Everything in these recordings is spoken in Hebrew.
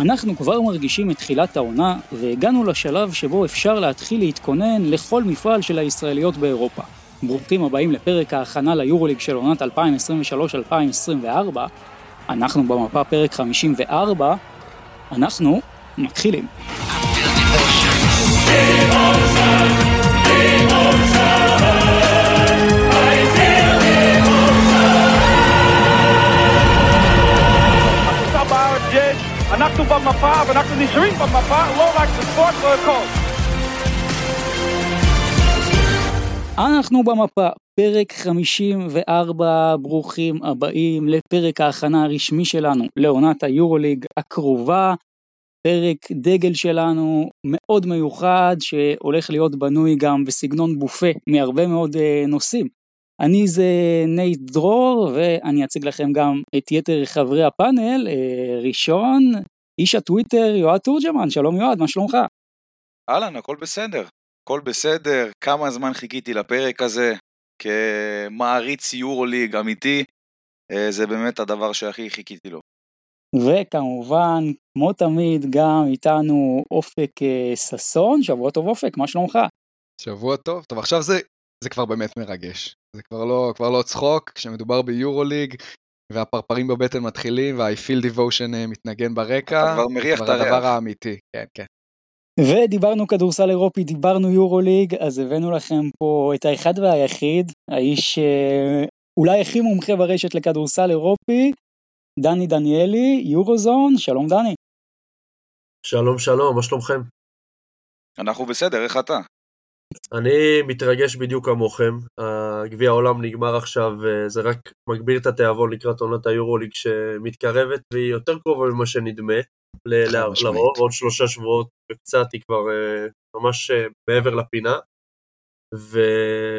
אנחנו כבר מרגישים את תחילת העונה, והגענו לשלב שבו אפשר להתחיל להתכונן לכל מפעל של הישראליות באירופה. ברוכים הבאים לפרק ההכנה ליורוליג של עונת 2023-2024. אנחנו במפה פרק 54, אנחנו מתחילים. אנחנו במפה ואנחנו נשארים במפה, לא רק בספורט, לא הכל. אנחנו במפה, פרק 54, ברוכים הבאים לפרק ההכנה הרשמי שלנו לעונת היורוליג הקרובה. פרק דגל שלנו מאוד מיוחד שהולך להיות בנוי גם בסגנון בופה מהרבה מאוד אה, נושאים. אני זה נייט דרור ואני אציג לכם גם את יתר חברי הפאנל. אה, ראשון, איש הטוויטר יועד תורג'מן, שלום יועד, מה שלומך? אהלן, הכל בסדר. הכל בסדר, כמה זמן חיכיתי לפרק הזה כמעריץ יורוליג אמיתי, אה, זה באמת הדבר שהכי חיכיתי לו. וכמובן, כמו תמיד, גם איתנו אופק אה, ששון, שבוע טוב אופק, מה שלומך? שבוע טוב, טוב עכשיו זה, זה כבר באמת מרגש, זה כבר לא, כבר לא צחוק, כשמדובר ביורוליג, והפרפרים בבטן מתחילים, וה-I feel devotion אה, מתנגן ברקע, אתה כבר מריח את הריח. הדבר האמיתי, כן, כן. ודיברנו כדורסל אירופי, דיברנו יורוליג, אז הבאנו לכם פה את האחד והיחיד, האיש אה, אולי הכי מומחה ברשת לכדורסל אירופי, דני דניאלי, יורוזון, שלום דני. שלום שלום, מה שלומכם? אנחנו בסדר, איך אתה? אני מתרגש בדיוק כמוכם, גביע העולם נגמר עכשיו, וזה רק מגביר את התיאבון לקראת עונת היורוליג שמתקרבת, והיא יותר קרובה ממה שנדמה, לרוב, עוד שלושה שבועות וקצת היא כבר אה, ממש אה, מעבר לפינה, ו...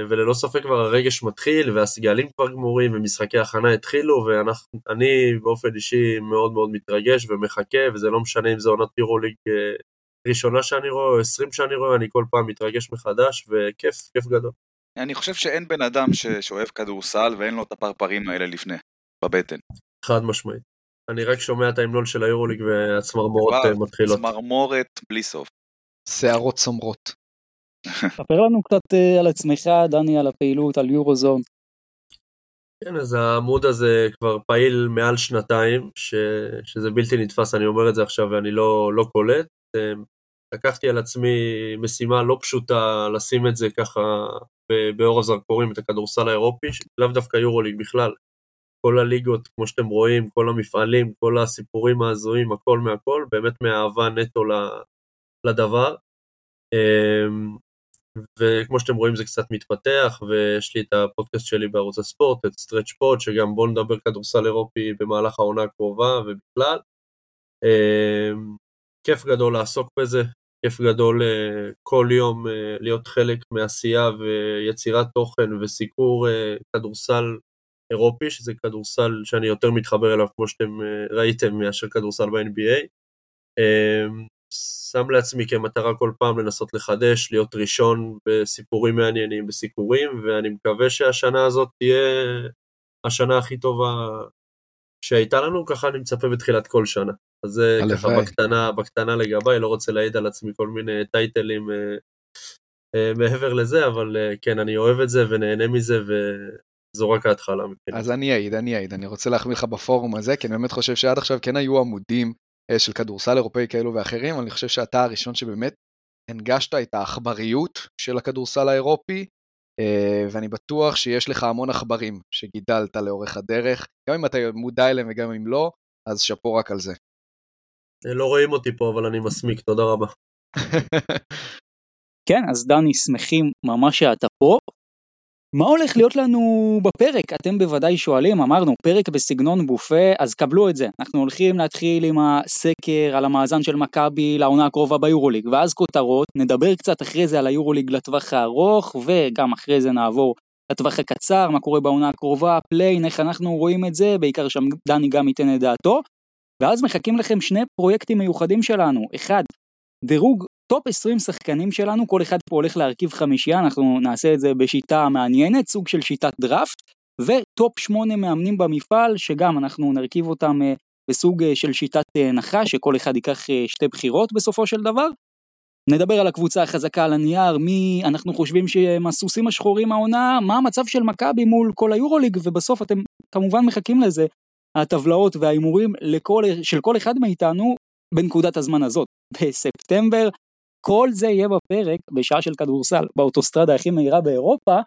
וללא ספק כבר הרגש מתחיל, והסגלים כבר גמורים, ומשחקי הכנה התחילו, ואני באופן אישי מאוד מאוד מתרגש ומחכה, וזה לא משנה אם זה עונת יורוליג אה, ראשונה שאני רואה, או עשרים שאני רואה, אני כל פעם מתרגש מחדש, וכיף, כיף גדול. אני חושב שאין בן אדם ש... שאוהב כדורסל ואין לו את הפרפרים האלה לפני, בבטן. חד משמעית. אני רק שומע את ההמנון של היורוליג והצמרמורות אה, מתחילות. צמרמורת בלי סוף. שערות צומרות. ספר לנו קצת אה, על עצמך, דני, על הפעילות, על יורוזון. כן, אז העמוד הזה כבר פעיל מעל שנתיים, ש... שזה בלתי נתפס, אני אומר את זה עכשיו ואני לא, לא קולט. לקחתי על עצמי משימה לא פשוטה לשים את זה ככה באור הזרקורים, את הכדורסל האירופי, לאו דווקא יורוליג בכלל. כל הליגות, כמו שאתם רואים, כל המפעלים, כל הסיפורים ההזויים, הכל מהכל, באמת מאהבה נטו לדבר. אמ, וכמו שאתם רואים זה קצת מתפתח, ויש לי את הפודקאסט שלי בערוץ הספורט, את Stretch Pod, שגם בו נדבר כדורסל אירופי במהלך העונה הקרובה ובכלל. כיף גדול לעסוק בזה, כיף גדול אה, כל יום אה, להיות חלק מעשייה ויצירת תוכן וסיקור אה, כדורסל אירופי, שזה כדורסל שאני יותר מתחבר אליו, כמו שאתם ראיתם, מאשר כדורסל ב-NBA. שם לעצמי כמטרה כל פעם לנסות לחדש, להיות ראשון בסיפורים מעניינים, בסיקורים, ואני מקווה שהשנה הזאת תהיה השנה הכי טובה שהייתה לנו, ככה אני מצפה בתחילת כל שנה. אז זה ככה בקטנה, בקטנה לגביי, לא רוצה להעיד על עצמי כל מיני טייטלים אה, אה, מעבר לזה, אבל אה, כן, אני אוהב את זה ונהנה מזה, וזו רק ההתחלה. אז אני אעיד, אני אעיד, אני רוצה להחמיא לך בפורום הזה, כי אני באמת חושב שעד עכשיו כן היו עמודים אה, של כדורסל אירופאי כאלו ואחרים, אני חושב שאתה הראשון שבאמת הנגשת את העכבריות של הכדורסל האירופי, אה, ואני בטוח שיש לך המון עכברים שגידלת לאורך הדרך, גם אם אתה מודע אליהם וגם אם לא, אז שאפו רק על זה. אה, לא רואים אותי פה, אבל אני מסמיק, תודה רבה. כן, אז דני, שמחים ממש שאתה פה, מה הולך להיות לנו בפרק? אתם בוודאי שואלים, אמרנו, פרק בסגנון בופה, אז קבלו את זה. אנחנו הולכים להתחיל עם הסקר על המאזן של מכבי לעונה הקרובה ביורוליג, ואז כותרות, נדבר קצת אחרי זה על היורוליג לטווח הארוך, וגם אחרי זה נעבור לטווח הקצר, מה קורה בעונה הקרובה, פליי-אין, איך אנחנו רואים את זה, בעיקר שגם דני גם ייתן את דעתו. ואז מחכים לכם שני פרויקטים מיוחדים שלנו, אחד, דירוג טופ 20 שחקנים שלנו, כל אחד פה הולך להרכיב חמישייה, אנחנו נעשה את זה בשיטה מעניינת, סוג של שיטת דראפט, וטופ 8 מאמנים במפעל, שגם אנחנו נרכיב אותם אה, בסוג של שיטת נחש, שכל אחד ייקח שתי בחירות בסופו של דבר. נדבר על הקבוצה החזקה על הנייר, מי אנחנו חושבים שהם הסוסים השחורים העונה, מה המצב של מכבי מול כל היורוליג, ובסוף אתם כמובן מחכים לזה, הטבלאות וההימורים של כל אחד מאיתנו בנקודת הזמן הזאת, בספטמבר. כל זה יהיה בפרק בשעה של כדורסל באוטוסטרדה הכי מהירה באירופה,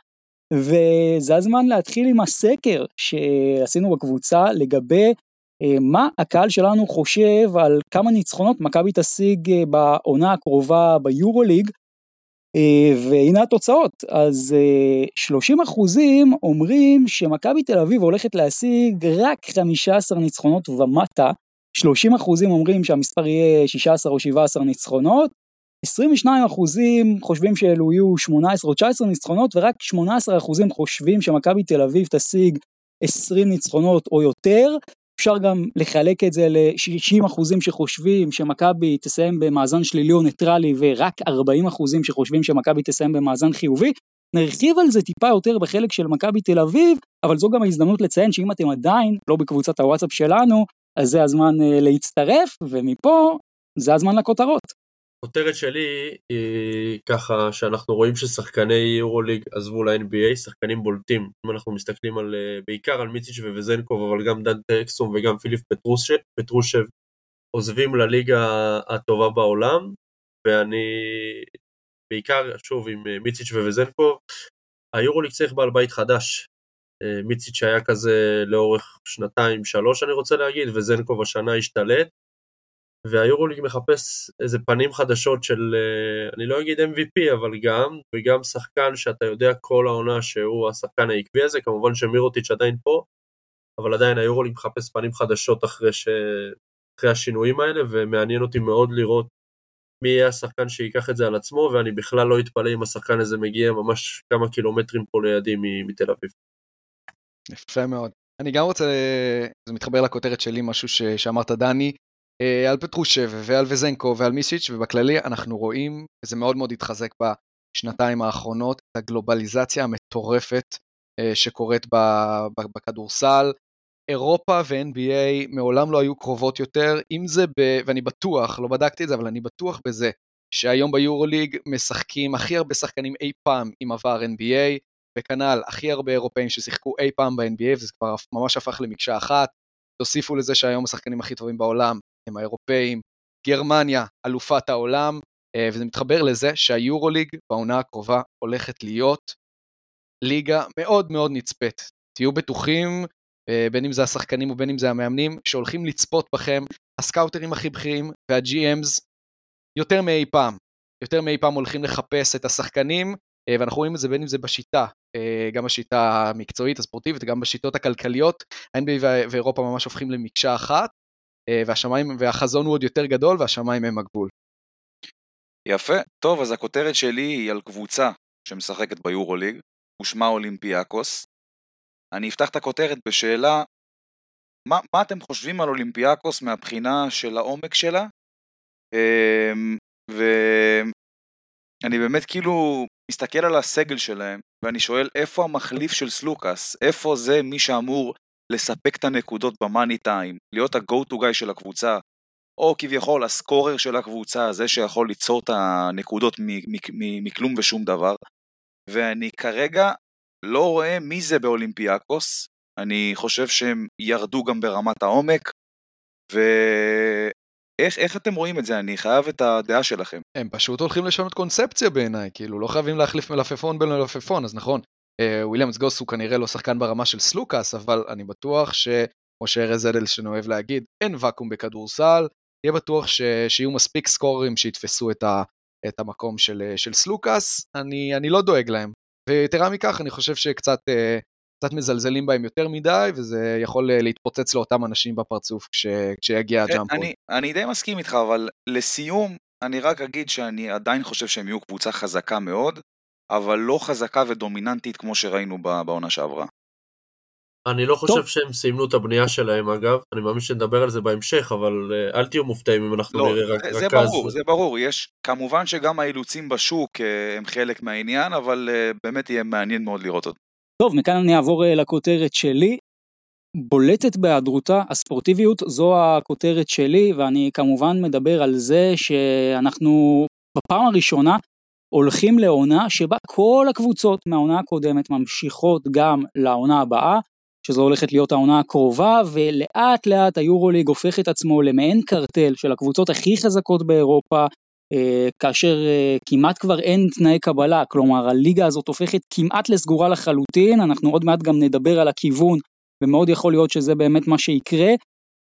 וזה הזמן להתחיל עם הסקר שעשינו בקבוצה לגבי אה, מה הקהל שלנו חושב על כמה ניצחונות מכבי תשיג אה, בעונה הקרובה ביורוליג, והנה התוצאות, אז 30 אחוזים אומרים שמכבי תל אביב הולכת להשיג רק 15 ניצחונות ומטה, 30 אחוזים אומרים שהמספר יהיה 16 או 17 ניצחונות, 22 אחוזים חושבים שאלו יהיו 18 או 19 ניצחונות, ורק 18 אחוזים חושבים שמכבי תל אביב תשיג 20 ניצחונות או יותר, אפשר גם לחלק את זה ל-60 אחוזים שחושבים שמכבי תסיים במאזן שלילי או ניטרלי ורק 40 אחוזים שחושבים שמכבי תסיים במאזן חיובי. נרחיב על זה טיפה יותר בחלק של מכבי תל אביב, אבל זו גם ההזדמנות לציין שאם אתם עדיין לא בקבוצת הוואטסאפ שלנו, אז זה הזמן uh, להצטרף, ומפה זה הזמן לכותרות. הכותרת שלי היא ככה שאנחנו רואים ששחקני יורוליג עזבו ל-NBA, שחקנים בולטים, אם אנחנו מסתכלים על, אה, בעיקר על מיציץ' וווזנקוב, אבל גם דנטה אקסום וגם פיליפ פטרושב עוזבים לליגה הטובה בעולם, ואני בעיקר, שוב, עם אה, מיציץ' וווזנקוב, היורוליג צריך בעל בית חדש. אה, מיציץ' היה כזה לאורך שנתיים, שלוש אני רוצה להגיד, וזנקוב השנה השתלט, והיורוליג מחפש איזה פנים חדשות של, אה, אני לא אגיד MVP, אבל גם, וגם שחקן שאתה יודע כל העונה שהוא השחקן העקבי הזה, כמובן שמירוטיץ' עדיין פה, אבל עדיין היורוליג מחפש פנים חדשות אחרי, ש... אחרי השינויים האלה, ומעניין אותי מאוד לראות מי יהיה השחקן שייקח את זה על עצמו, ואני בכלל לא אתפלא אם השחקן הזה מגיע ממש כמה קילומטרים פה לידי מתל אביב. יפה מאוד. אני גם רוצה, זה מתחבר לכותרת שלי, משהו ש... שאמרת דני, על פטרושב ועל וזנקו ועל מיסיץ' ובכללי אנחנו רואים, וזה מאוד מאוד התחזק בשנתיים האחרונות, את הגלובליזציה המטורפת אה, שקורית בכדורסל. אירופה ו-NBA מעולם לא היו קרובות יותר, אם זה ב... ואני בטוח, לא בדקתי את זה, אבל אני בטוח בזה, שהיום ביורוליג משחקים הכי הרבה שחקנים אי פעם עם עבר NBA, וכנ"ל הכי הרבה אירופאים ששיחקו אי פעם ב-NBA, וזה כבר ממש הפך למקשה אחת. תוסיפו לזה שהיום השחקנים הכי טובים בעולם הם האירופאים, גרמניה, אלופת העולם, אה, וזה מתחבר לזה שהיורוליג בעונה הקרובה הולכת להיות ליגה מאוד מאוד נצפית. תהיו בטוחים, אה, בין אם זה השחקנים ובין אם זה המאמנים, שהולכים לצפות בכם, הסקאוטרים הכי בכירים וה-GMs יותר מאי פעם. יותר מאי פעם הולכים לחפש את השחקנים, אה, ואנחנו רואים את זה בין אם זה בשיטה, גם בשיטה המקצועית, הספורטיבית, גם בשיטות הכלכליות, ה-NBA ואירופה ממש הופכים למקשה אחת, והשמיים, והחזון הוא עוד יותר גדול והשמיים הם הגבול. יפה, טוב אז הכותרת שלי היא על קבוצה שמשחקת ביורוליג, ושמה אולימפיאקוס. אני אפתח את הכותרת בשאלה, מה, מה אתם חושבים על אולימפיאקוס מהבחינה של העומק שלה? אמ, ואני באמת כאילו מסתכל על הסגל שלהם, ואני שואל איפה המחליף של סלוקאס? איפה זה מי שאמור לספק את הנקודות במאני טיים, להיות ה go to guy של הקבוצה, או כביכול הסקורר של הקבוצה, זה שיכול ליצור את הנקודות מכלום ושום דבר. ואני כרגע לא רואה מי זה באולימפיאקוס, אני חושב שהם ירדו גם ברמת העומק, ואיך איך אתם רואים את זה? אני חייב את הדעה שלכם. הם פשוט הולכים לשנות קונספציה בעיניי, כאילו לא חייבים להחליף מלפפון בין מלפפון, אז נכון, וויליאמס גוס הוא כנראה לא שחקן ברמה של סלוקאס, אבל אני בטוח שכמו שארז אדלשטיין אוהב להגיד, אין ואקום בכדורסל, יהיה בטוח ש... שיהיו מספיק סקוררים שיתפסו את, ה... את המקום של, של סלוקאס, אני, אני לא דואג להם. ויתרה מכך, אני חושב שקצת אה, קצת מזלזלים בהם יותר מדי, וזה יכול אה, להתפוצץ לאותם אנשים בפרצוף כש... כשיגיע כן, הג'אמפון. אני, אני די מסכים איתך, אבל לסיום, אני רק אגיד שאני עדיין חושב שהם יהיו קבוצה חזקה מאוד, אבל לא חזקה ודומיננטית כמו שראינו בעונה שעברה. אני לא חושב טוב. שהם סיימו את הבנייה שלהם אגב, אני מאמין שנדבר על זה בהמשך, אבל אה, אל תהיו מופתעים אם אנחנו לא, נראה רק, זה, רק זה אז. ברור, זה ברור, יש, כמובן שגם האילוצים בשוק אה, הם חלק מהעניין, אבל אה, באמת יהיה מעניין מאוד לראות אותו. טוב, מכאן אני אעבור לכותרת שלי. בולטת בהיעדרותה הספורטיביות, זו הכותרת שלי, ואני כמובן מדבר על זה שאנחנו בפעם הראשונה הולכים לעונה שבה כל הקבוצות מהעונה הקודמת ממשיכות גם לעונה הבאה, שזו הולכת להיות העונה הקרובה, ולאט לאט היורוליג הופך את עצמו למעין קרטל של הקבוצות הכי חזקות באירופה, אה, כאשר אה, כמעט כבר אין תנאי קבלה, כלומר הליגה הזאת הופכת כמעט לסגורה לחלוטין, אנחנו עוד מעט גם נדבר על הכיוון, ומאוד יכול להיות שזה באמת מה שיקרה,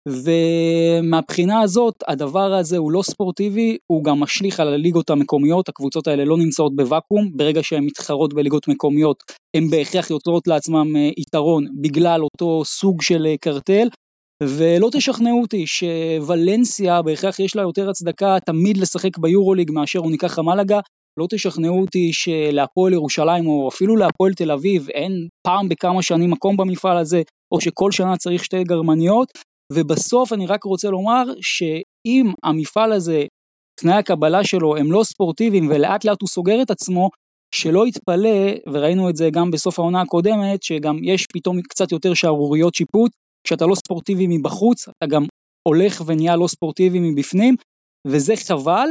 ומהבחינה הזאת הדבר הזה הוא לא ספורטיבי, הוא גם משליך על הליגות המקומיות, הקבוצות האלה לא נמצאות בוואקום, ברגע שהן מתחרות בליגות מקומיות הן בהכרח יוצרות לעצמם אה, יתרון בגלל אותו סוג של אה, קרטל, ולא תשכנעו אותי שוולנסיה בהכרח יש לה יותר הצדקה תמיד לשחק ביורוליג מאשר הוא ניקח המלאגה, לא תשכנעו אותי שלהפועל ירושלים או אפילו להפועל תל אביב אין פעם בכמה שנים מקום במפעל הזה, או שכל שנה צריך שתי גרמניות, ובסוף אני רק רוצה לומר שאם המפעל הזה, תנאי הקבלה שלו הם לא ספורטיביים ולאט לאט הוא סוגר את עצמו, שלא יתפלא, וראינו את זה גם בסוף העונה הקודמת, שגם יש פתאום קצת יותר שערוריות שיפוט, כשאתה לא ספורטיבי מבחוץ, אתה גם הולך ונהיה לא ספורטיבי מבפנים, וזה חבל,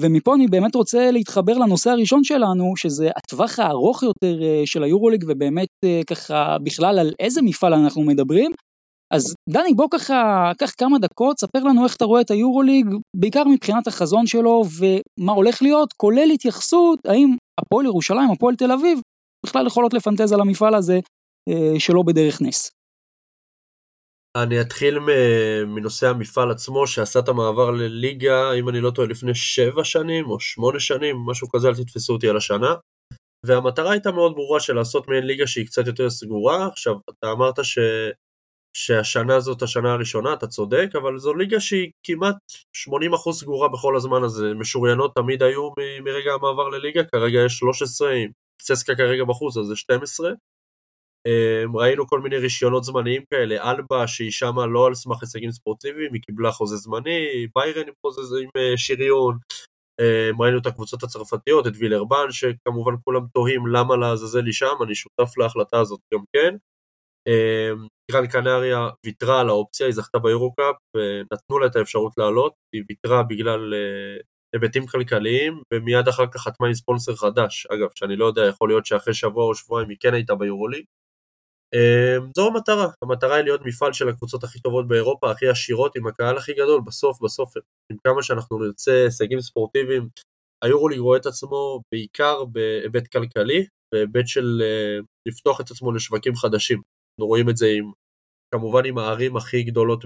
ומפה אני באמת רוצה להתחבר לנושא הראשון שלנו, שזה הטווח הארוך יותר אה, של היורוליג, ובאמת אה, ככה בכלל על איזה מפעל אנחנו מדברים, אז דני בוא ככה, קח כמה דקות, ספר לנו איך אתה רואה את היורוליג, בעיקר מבחינת החזון שלו ומה הולך להיות, כולל התייחסות האם הפועל ירושלים, הפועל תל אביב, בכלל יכולות לפנטז על המפעל הזה אה, שלא בדרך נס. אני אתחיל מנושא המפעל עצמו שעשה את המעבר לליגה, אם אני לא טועה, לפני שבע שנים או שמונה שנים, משהו כזה, אל תתפסו אותי על השנה. והמטרה הייתה מאוד ברורה של לעשות מעין ליגה שהיא קצת יותר סגורה. עכשיו, אתה אמרת ש... שהשנה זאת השנה הראשונה, אתה צודק, אבל זו ליגה שהיא כמעט 80% סגורה בכל הזמן הזה, משוריינות תמיד היו מרגע המעבר לליגה, כרגע יש 13, עם צסקה כרגע בחוץ, אז זה 12. אמ, ראינו כל מיני רישיונות זמניים כאלה, אלבה שהיא שמה לא על סמך הישגים ספורטיביים, היא קיבלה חוזה זמני, ביירן עם חוזה עם אה, שריון, אמ, ראינו את הקבוצות הצרפתיות, את וילרבן, שכמובן כולם תוהים למה לעזאזל היא שם, אני שותף להחלטה הזאת גם כן. גרן אמ, קנריה ויתרה על האופציה, היא זכתה ביורו-קאפ, ונתנו לה את האפשרות לעלות, היא ויתרה בגלל אה, היבטים כלכליים, ומיד אחר כך חתמה עם ספונסר חדש, אגב, שאני לא יודע, יכול להיות שאחרי שבוע או שבועיים היא כן הייתה ביורוליג. אמ, זו המטרה, המטרה היא להיות מפעל של הקבוצות הכי טובות באירופה, הכי עשירות, עם הקהל הכי גדול, בסוף בסוף, עם כמה שאנחנו נרצה הישגים ספורטיביים, היורוליג רואה את עצמו בעיקר בהיבט כלכלי, בהיבט של אה, לפתוח את עצמו לשווקים חדשים. אנחנו רואים את זה עם, כמובן עם הערים הכי גדולות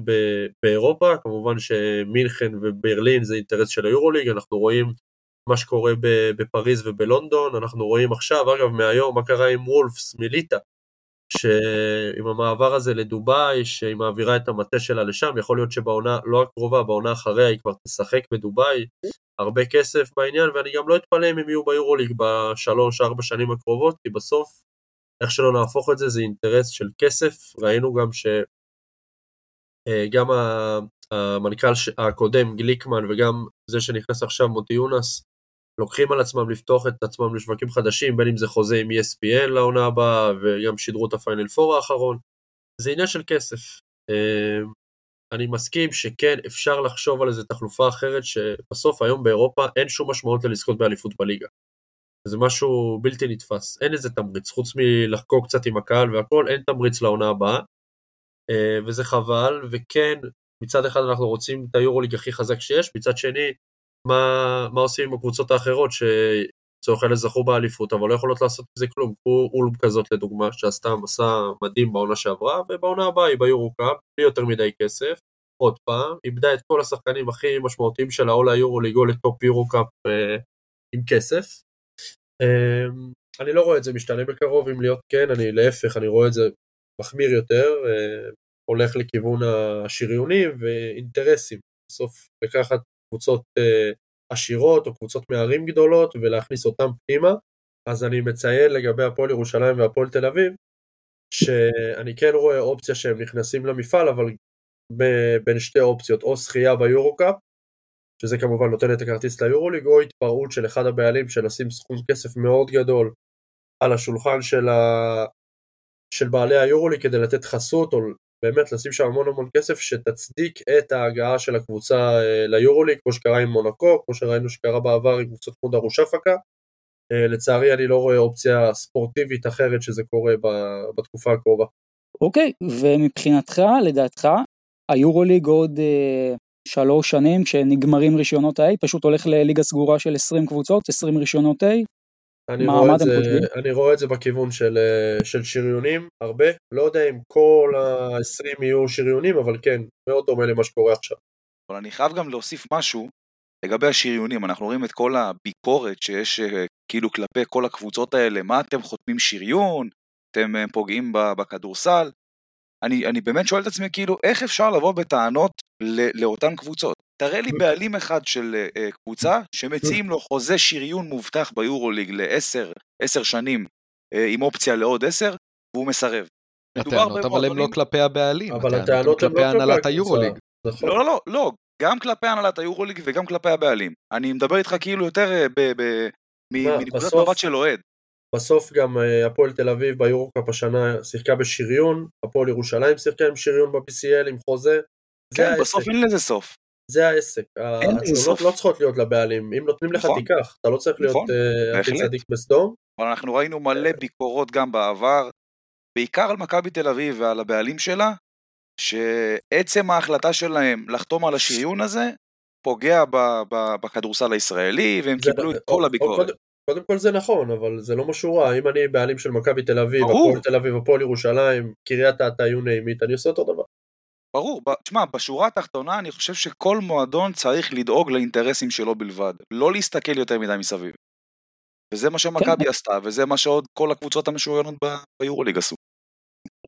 באירופה, כמובן שמינכן וברלין זה אינטרס של היורוליג, אנחנו רואים מה שקורה בפריז ובלונדון, אנחנו רואים עכשיו, אגב מהיום, מה קרה עם וולפס מליטא, שעם המעבר הזה לדובאי, שהיא מעבירה את המטה שלה לשם, יכול להיות שבעונה, לא הקרובה, בעונה אחריה היא כבר תשחק בדובאי, הרבה כסף בעניין, ואני גם לא אתפלא אם הם יהיו ביורוליג בשלוש-ארבע שנים הקרובות, כי בסוף, איך שלא נהפוך את זה, זה אינטרס של כסף, ראינו גם שגם אה, המנכ"ל הקודם, גליקמן, וגם זה שנכנס עכשיו, מוטי יונס, לוקחים על עצמם לפתוח את עצמם לשווקים חדשים, בין אם זה חוזה עם ESPN לעונה הבאה, וגם שידרו את הפיינל פור האחרון. זה עניין של כסף. אמ, אני מסכים שכן, אפשר לחשוב על איזה תחלופה אחרת, שבסוף היום באירופה אין שום משמעות ללזכות באליפות בליגה. זה משהו בלתי נתפס, אין איזה תמריץ, חוץ מלחקוק קצת עם הקהל והכל, אין תמריץ לעונה הבאה, אמ, וזה חבל, וכן, מצד אחד אנחנו רוצים את היורוליג הכי חזק שיש, מצד שני, מה, מה עושים עם הקבוצות האחרות שלצורך העניין זכו באליפות, אבל לא יכולות לעשות עם זה כלום, כמו אולם כזאת לדוגמה, שעשתה מסע מדהים בעונה שעברה, ובעונה הבאה היא ביורו-קאפ, בלי יותר מדי כסף, עוד פעם, איבדה את כל השחקנים הכי משמעותיים שלה, או ליורו ליגו לטופ יורו-קאפ אה, עם כסף. אה, אני לא רואה את זה משתנה בקרוב, אם להיות כן, אני להפך, אני רואה את זה מחמיר יותר, אה, הולך לכיוון השריונים ואינטרסים. בסוף לקחת קבוצות אה, עשירות או קבוצות מערים גדולות ולהכניס אותן פנימה. אז אני מציין לגבי הפועל ירושלים והפועל תל אביב, שאני כן רואה אופציה שהם נכנסים למפעל, אבל בין שתי אופציות, או זכייה ביורו-קאפ, שזה כמובן נותן את הכרטיס ליורוליג, או התפרעות של אחד הבעלים של לשים סכום כסף מאוד גדול על השולחן של, ה... של בעלי היורוליג כדי לתת חסות, או באמת לשים שם המון המון כסף שתצדיק את ההגעה של הקבוצה אה, ליורוליג, כמו שקרה עם מונקו, כמו שראינו שקרה בעבר עם קבוצות כמו דרושפקה. אה, לצערי אני לא רואה אופציה ספורטיבית אחרת שזה קורה בתקופה הקרובה. אוקיי, ומבחינתך, לדעתך, היורוליג עוד אה, שלוש שנים כשנגמרים רישיונות ה-A, פשוט הולך לליגה סגורה של 20 קבוצות, 20 רישיונות A, אני, רואה, את זה, אני רואה את זה בכיוון של, אה, של שריונים, הרבה. לא יודע אם כל ה-20 יהיו שריונים, אבל כן, מאוד דומה למה שקורה עכשיו. אבל אני חייב גם להוסיף משהו לגבי השריונים. אנחנו רואים את כל הביקורת שיש אה, כאילו כלפי כל הקבוצות האלה, מה אתם חותמים שריון, אתם אה, פוגעים בכדורסל. אני, אני באמת שואל את עצמי, כאילו, איך אפשר לבוא בטענות לאותן קבוצות? תראה לי בעלים אחד של uh, קבוצה שמציעים לו חוזה שריון מובטח ביורוליג לעשר, עשר שנים uh, עם אופציה לעוד עשר, והוא מסרב. הטענות אבל הם לא כלפי הבעלים, אבל הטענות הן כלפי לא הנהלת היורוליג. נכון. לא, לא, לא, לא, גם כלפי הנהלת היורוליג וגם כלפי הבעלים. אני מדבר איתך כאילו יותר מנקודת מבט של אוהד. בסוף גם הפועל תל אביב ביורוקאפ השנה שיחקה בשריון, הפועל ירושלים שיחקה עם שריון ב-PCL עם חוזה. כן, בסוף אין לזה סוף. זה העסק. התלונות לא צריכות להיות לבעלים, אם נותנים לך נכון. תיקח, אתה לא צריך להיות נכון. אה, הכי צדיק בסדום. אבל אנחנו ראינו מלא ביקורות גם בעבר, בעיקר על מכבי תל אביב ועל הבעלים שלה, שעצם ההחלטה שלהם לחתום על השריון הזה, פוגע בכדורסל הישראלי, והם קיבלו את כל הביקורת. קודם כל זה נכון, אבל זה לא משהו רע, אם אני בעלים של מכבי תל אביב, הפועל תל אביב, הפועל ירושלים, קריית אתא, you name אני עושה אותו דבר. ברור, תשמע, בשורה התחתונה אני חושב שכל מועדון צריך לדאוג לאינטרסים שלו בלבד, לא להסתכל יותר מדי מסביב. וזה מה שמכבי כן. עשתה, וזה מה שעוד כל הקבוצות המשוריינות ביורוליג עשו.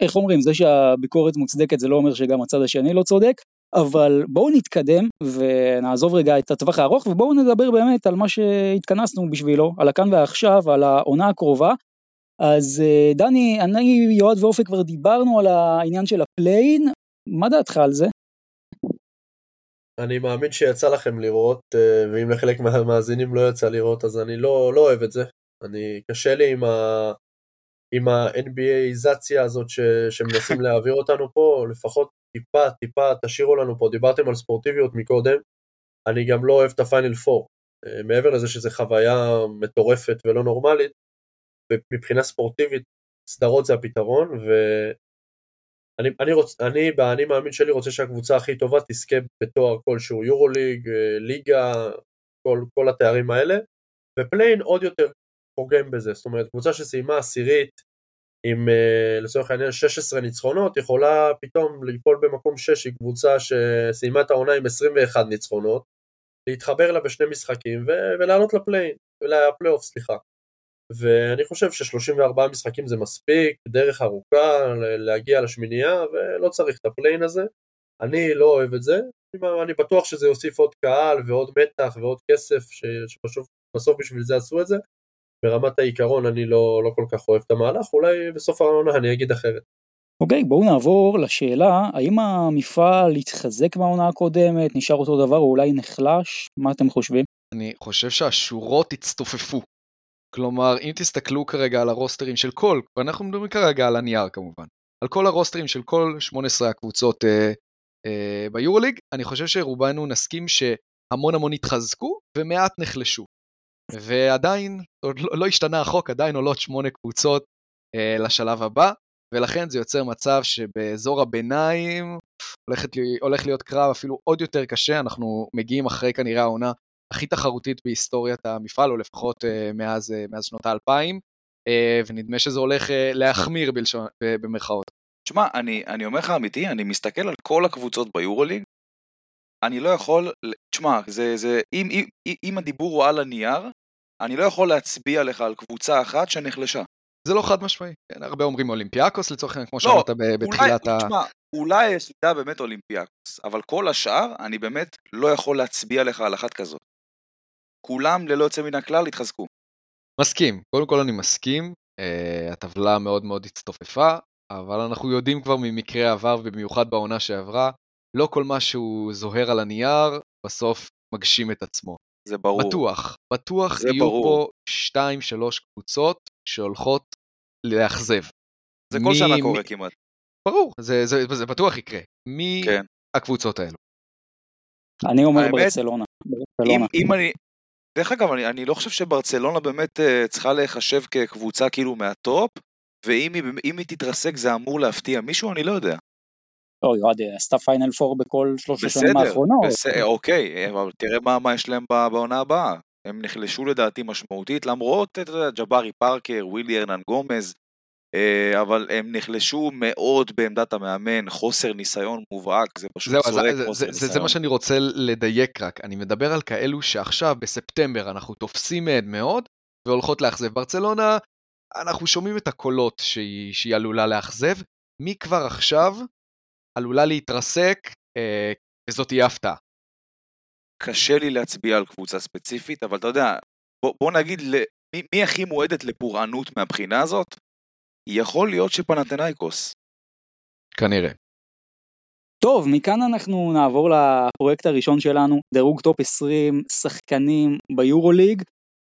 איך אומרים, זה שהביקורת מוצדקת זה לא אומר שגם הצד השני לא צודק, אבל בואו נתקדם ונעזוב רגע את הטווח הארוך ובואו נדבר באמת על מה שהתכנסנו בשבילו, על הכאן ועכשיו, על העונה הקרובה. אז אה, דני, אני, יועד ואופק כבר דיברנו על העניין של הפליי-אין, מה דעתך על זה? אני מאמין שיצא לכם לראות, אה, ואם לחלק מהמאזינים לא יצא לראות, אז אני לא, לא אוהב את זה. אני, קשה לי עם, ה, עם ה-NBAיזציה הזאת ש, שמנסים להעביר אותנו פה, לפחות טיפה, טיפה, תשאירו לנו פה, דיברתם על ספורטיביות מקודם, אני גם לא אוהב את הפיינל 4. אה, מעבר לזה שזו חוויה מטורפת ולא נורמלית, מבחינה ספורטיבית, סדרות זה הפתרון, ו... אני, אני, רוצ, אני באני מאמין שלי רוצה שהקבוצה הכי טובה תזכה בתואר כלשהו, יורוליג, אה, ליגה, כל, התארים האלה, ופליי-אין עוד יותר פוגם בזה, זאת אומרת קבוצה שסיימה עשירית עם אה, לצורך העניין 16 ניצחונות יכולה פתאום ליפול במקום 6 היא קבוצה שסיימה את העונה עם 21 ניצחונות, להתחבר לה בשני משחקים ולעלות לפליי-אין, לפלייאוף סליחה. ואני חושב ש-34 משחקים זה מספיק, דרך ארוכה להגיע לשמינייה, ולא צריך את הפליי-אין הזה. אני לא אוהב את זה, אני בטוח שזה יוסיף עוד קהל ועוד מתח ועוד כסף, שבסוף בשביל זה עשו את זה. ברמת העיקרון אני לא, לא כל כך אוהב את המהלך, אולי בסוף העונה אני אגיד אחרת. אוקיי, okay, בואו נעבור לשאלה, האם המפעל התחזק מהעונה הקודמת, נשאר אותו דבר או אולי נחלש? מה אתם חושבים? אני חושב שהשורות הצטופפו. כלומר, אם תסתכלו כרגע על הרוסטרים של כל, ואנחנו מדברים כרגע על הנייר כמובן, על כל הרוסטרים של כל 18 הקבוצות אה, אה, ביורוליג, אני חושב שרובנו נסכים שהמון המון התחזקו ומעט נחלשו. ועדיין, עוד לא, לא השתנה החוק, עדיין עולות שמונה קבוצות אה, לשלב הבא, ולכן זה יוצר מצב שבאזור הביניים הולכת, הולך להיות קרב אפילו עוד יותר קשה, אנחנו מגיעים אחרי כנראה העונה הכי תחרותית בהיסטוריית המפעל, או לפחות uh, מאז, uh, מאז שנות האלפיים, uh, ונדמה שזה הולך uh, להחמיר בלשון, במרכאות. תשמע, אני, אני אומר לך אמיתי, אני מסתכל על כל הקבוצות ביורוליג, אני לא יכול, תשמע, זה, זה, אם, אם, אם הדיבור הוא על הנייר, אני לא יכול להצביע לך על קבוצה אחת שנחלשה. זה לא חד משמעי, כן, הרבה אומרים אולימפיאקוס לצורך העניין, כמו לא, שאמרת בתחילת ה... תשמע, אולי יש לי באמת אולימפיאקוס, אבל כל השאר, אני באמת לא יכול להצביע לך על אחת כזאת. כולם ללא יוצא מן הכלל התחזקו. מסכים, קודם כל אני מסכים, uh, הטבלה מאוד מאוד הצטופפה, אבל אנחנו יודעים כבר ממקרה העבר ובמיוחד בעונה שעברה, לא כל מה שהוא זוהר על הנייר, בסוף מגשים את עצמו. זה ברור. בטוח, בטוח זה יהיו ברור. פה 2-3 קבוצות שהולכות לאכזב. זה כל מ- שנה קורה מ- כמעט. ברור, זה, זה, זה בטוח יקרה. מי כן. הקבוצות האלו? אני אומר האמת, ברצלונה. אם, ברצלונה. אם אני... דרך אגב, אני, אני לא חושב שברצלונה באמת אה, צריכה להיחשב כקבוצה כאילו מהטופ, ואם היא, היא תתרסק זה אמור להפתיע מישהו, אני לא יודע. לא, יועד עשתה פיינל פור בכל שלוש השנים האחרונות. בסדר, אוקיי, אבל תראה מה, מה יש להם בעונה הבאה. הם נחלשו לדעתי משמעותית, למרות, אתה יודע, ג'בארי פארקר, ווילי ארננגומז, אבל הם נחלשו מאוד בעמדת המאמן, חוסר ניסיון מובהק, זה פשוט זהו, צועק זה, חוסר זה, זה, זה ניסיון. מה שאני רוצה לדייק רק. אני מדבר על כאלו שעכשיו, בספטמבר, אנחנו תופסים מהן מאוד, והולכות לאכזב. ברצלונה, אנחנו שומעים את הקולות שהיא, שהיא עלולה לאכזב. מי כבר עכשיו עלולה להתרסק, אה, וזאת תהיה הפתעה. קשה לי להצביע על קבוצה ספציפית, אבל אתה יודע, בוא, בוא נגיד מי, מי הכי מועדת לפורענות מהבחינה הזאת? יכול להיות שפנאתינייקוס. כנראה. טוב, מכאן אנחנו נעבור לפרויקט הראשון שלנו, דירוג טופ 20 שחקנים ביורוליג.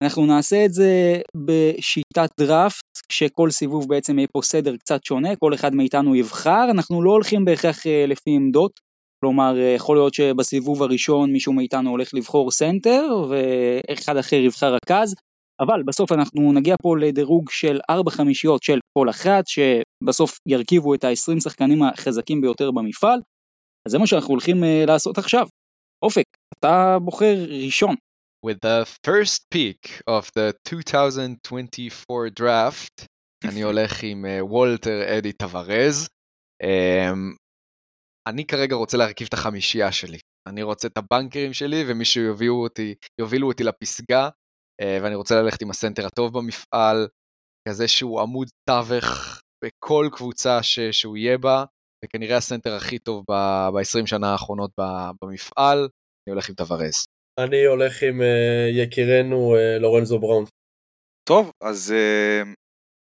אנחנו נעשה את זה בשיטת דראפט, כשכל סיבוב בעצם יהיה פה סדר קצת שונה, כל אחד מאיתנו יבחר, אנחנו לא הולכים בהכרח אה, לפי עמדות, כלומר אה, יכול להיות שבסיבוב הראשון מישהו מאיתנו הולך לבחור סנטר, ואחד אחר יבחר רכז, אבל בסוף אנחנו נגיע פה לדירוג של ארבע חמישיות של כל אחת, שבסוף ירכיבו את ה-20 שחקנים החזקים ביותר במפעל, אז זה מה שאנחנו הולכים uh, לעשות עכשיו. אופק, אתה בוחר ראשון. With the first pick of the 2024 draft, אני הולך עם אה, וולטר אדי טוורז. אמ, אני כרגע רוצה להרכיב את החמישייה שלי. אני רוצה את הבנקרים שלי ומישהו יובילו אותי, יובילו אותי לפסגה, אה, ואני רוצה ללכת עם הסנטר הטוב במפעל, כזה שהוא עמוד תווך בכל קבוצה ש, שהוא יהיה בה, וכנראה הסנטר הכי טוב ב-20 שנה האחרונות ב- במפעל, אני הולך עם טוורז. אני הולך עם אה, יקירנו אה, לורנזו בראון. טוב, אז אה,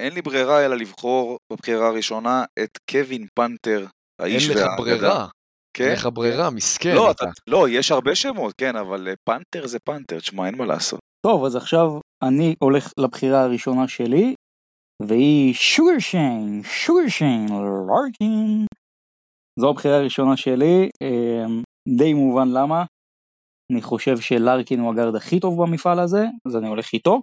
אין לי ברירה אלא לבחור בבחירה הראשונה את קווין פנתר, האיש אין לך והאגדה. ברירה, כן? אין לך ברירה, מסכן לא, אתה. אתה, לא, יש הרבה שמות, כן, אבל אה, פנתר זה פנתר, תשמע, אין מה לעשות. טוב, אז עכשיו אני הולך לבחירה הראשונה שלי, והיא שוגר שיין, שוגר שיין, לארקין. זו הבחירה הראשונה שלי, אמ, די מובן למה. אני חושב שלארקין הוא הגארד הכי טוב במפעל הזה, אז אני הולך איתו.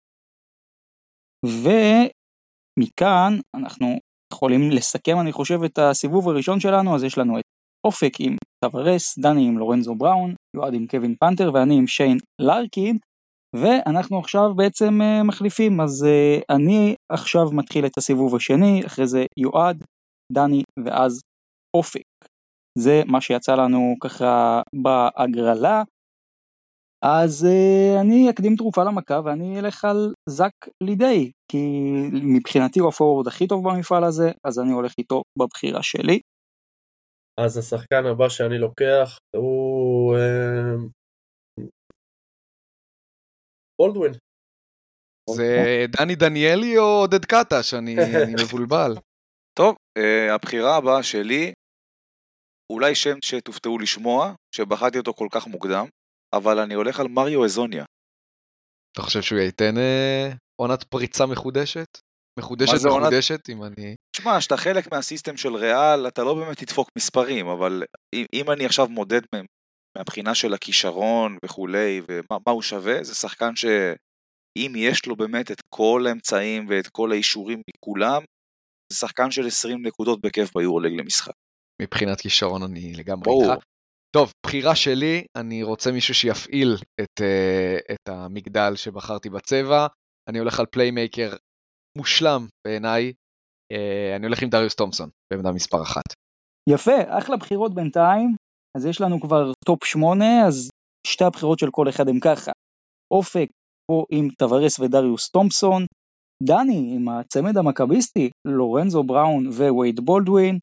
ומכאן אנחנו יכולים לסכם, אני חושב, את הסיבוב הראשון שלנו, אז יש לנו את אופק עם טוורס, דני עם לורנזו בראון, יועד עם קווין פנתר ואני עם שיין לארקין. ואנחנו עכשיו בעצם uh, מחליפים, אז uh, אני עכשיו מתחיל את הסיבוב השני, אחרי זה יועד, דני ואז אופק. זה מה שיצא לנו ככה בהגרלה. אז uh, אני אקדים תרופה למכה ואני אלך על זאק לידי, כי מבחינתי הוא הפורוורד הכי טוב במפעל הזה, אז אני הולך איתו בבחירה שלי. אז השחקן הבא שאני לוקח הוא אה, בולדווין. זה דני דניאלי או עודד קטש, אני אני מבולבל. טוב, אה, הבחירה הבאה שלי, אולי שם שתופתעו לשמוע, שבחרתי אותו כל כך מוקדם, אבל אני הולך על מריו אזוניה. אתה חושב שהוא ייתן אה, עונת פריצה מחודשת? מחודשת מחודשת, אם אני... תשמע, כשאתה חלק מהסיסטם של ריאל, אתה לא באמת תדפוק מספרים, אבל אם, אם אני עכשיו מודד מהבחינה של הכישרון וכולי, ומה מה הוא שווה, זה שחקן שאם יש לו באמת את כל האמצעים ואת כל האישורים מכולם, זה שחקן של 20 נקודות בכיף ביורלג למשחק. מבחינת כישרון אני לגמרי. איתך. טוב, בחירה שלי, אני רוצה מישהו שיפעיל את, אה, את המגדל שבחרתי בצבע. אני הולך על פליימייקר מושלם בעיניי. אה, אני הולך עם דריוס תומפסון בעמדה מספר אחת. יפה, אחלה בחירות בינתיים. אז יש לנו כבר טופ 8, אז שתי הבחירות של כל אחד הם ככה. אופק פה עם טוורס ודריוס תומפסון, דני עם הצמד המכביסטי, לורנזו בראון ווייד בולדווין,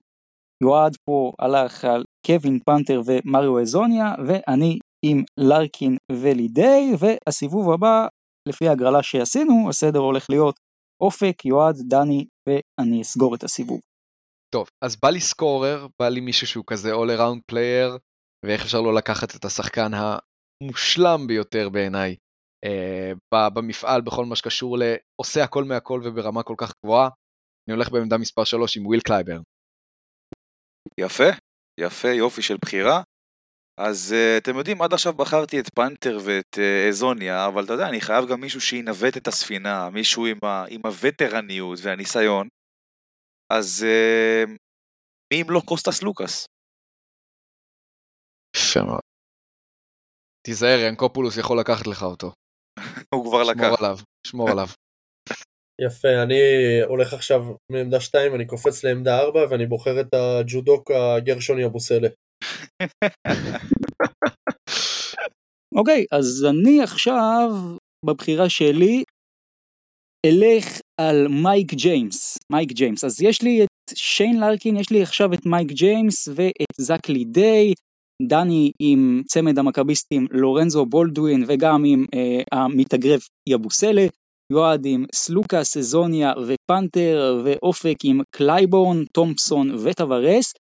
יועד פה הלך על קווין פנתר ומריו אזוניה, ואני עם לארקין ולידי, והסיבוב הבא, לפי ההגרלה שעשינו, הסדר הולך להיות אופק, יועד, דני, ואני אסגור את הסיבוב. טוב, אז בא לי סקורר, בא לי מישהו שהוא כזה all around player, ואיך אפשר לא לקחת את השחקן המושלם ביותר בעיניי אה, במפעל בכל מה שקשור לעושה הכל מהכל וברמה כל כך גבוהה. אני הולך בעמדה מספר 3 עם וויל קלייבורן. יפה, יפה, יופי של בחירה. אז אה, אתם יודעים, עד עכשיו בחרתי את פנתר ואת אה, הזוניה, אבל אתה יודע, אני חייב גם מישהו שינווט את הספינה, מישהו עם, ה, עם הווטרניות והניסיון. אז אה, מי אם לא קוסטס סלוקאס? יפה מאוד. תיזהר, ינקופולוס יכול לקחת לך אותו. הוא כבר לקח. שמור עליו, שמור עליו. יפה, אני הולך עכשיו מעמדה 2, אני קופץ לעמדה 4 ואני בוחר את הג'ודוקא גרשון יבוסלה. אוקיי, אז אני עכשיו, בבחירה שלי, אלך על מייק ג'יימס. מייק ג'יימס. אז יש לי את שיין לרקין, יש לי עכשיו את מייק ג'יימס ואת זאק לידיי, דני עם צמד המכביסטים לורנזו בולדווין וגם עם אה, המתאגרף יבוסלה, יועד עם סלוקאס, הזוניה ופנתר, ואופק עם קלייבורן, תומפסון וטוורס.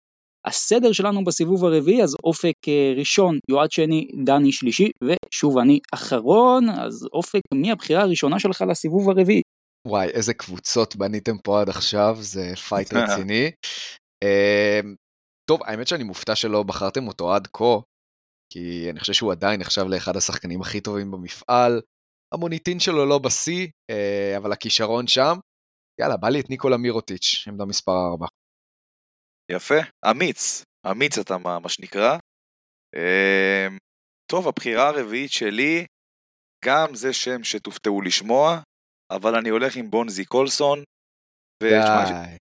הסדר שלנו בסיבוב הרביעי, אז אופק אה, ראשון, יועד שני, דני שלישי, ושוב אני אחרון, אז אופק, מי הבחירה הראשונה שלך לסיבוב הרביעי? וואי, איזה קבוצות בניתם פה עד עכשיו, זה פייט רציני. אמ, טוב, האמת שאני מופתע שלא בחרתם אותו עד כה, כי אני חושב שהוא עדיין נחשב לאחד השחקנים הכי טובים במפעל. המוניטין שלו לא בשיא, אה, אבל הכישרון שם. יאללה, בא לי את ניקולה מירוטיץ', עמדה מספר 4. יפה, אמיץ, אמיץ אתה מה, מה שנקרא. אמ, טוב, הבחירה הרביעית שלי, גם זה שם שתופתעו לשמוע, אבל אני הולך עם בונזי קולסון.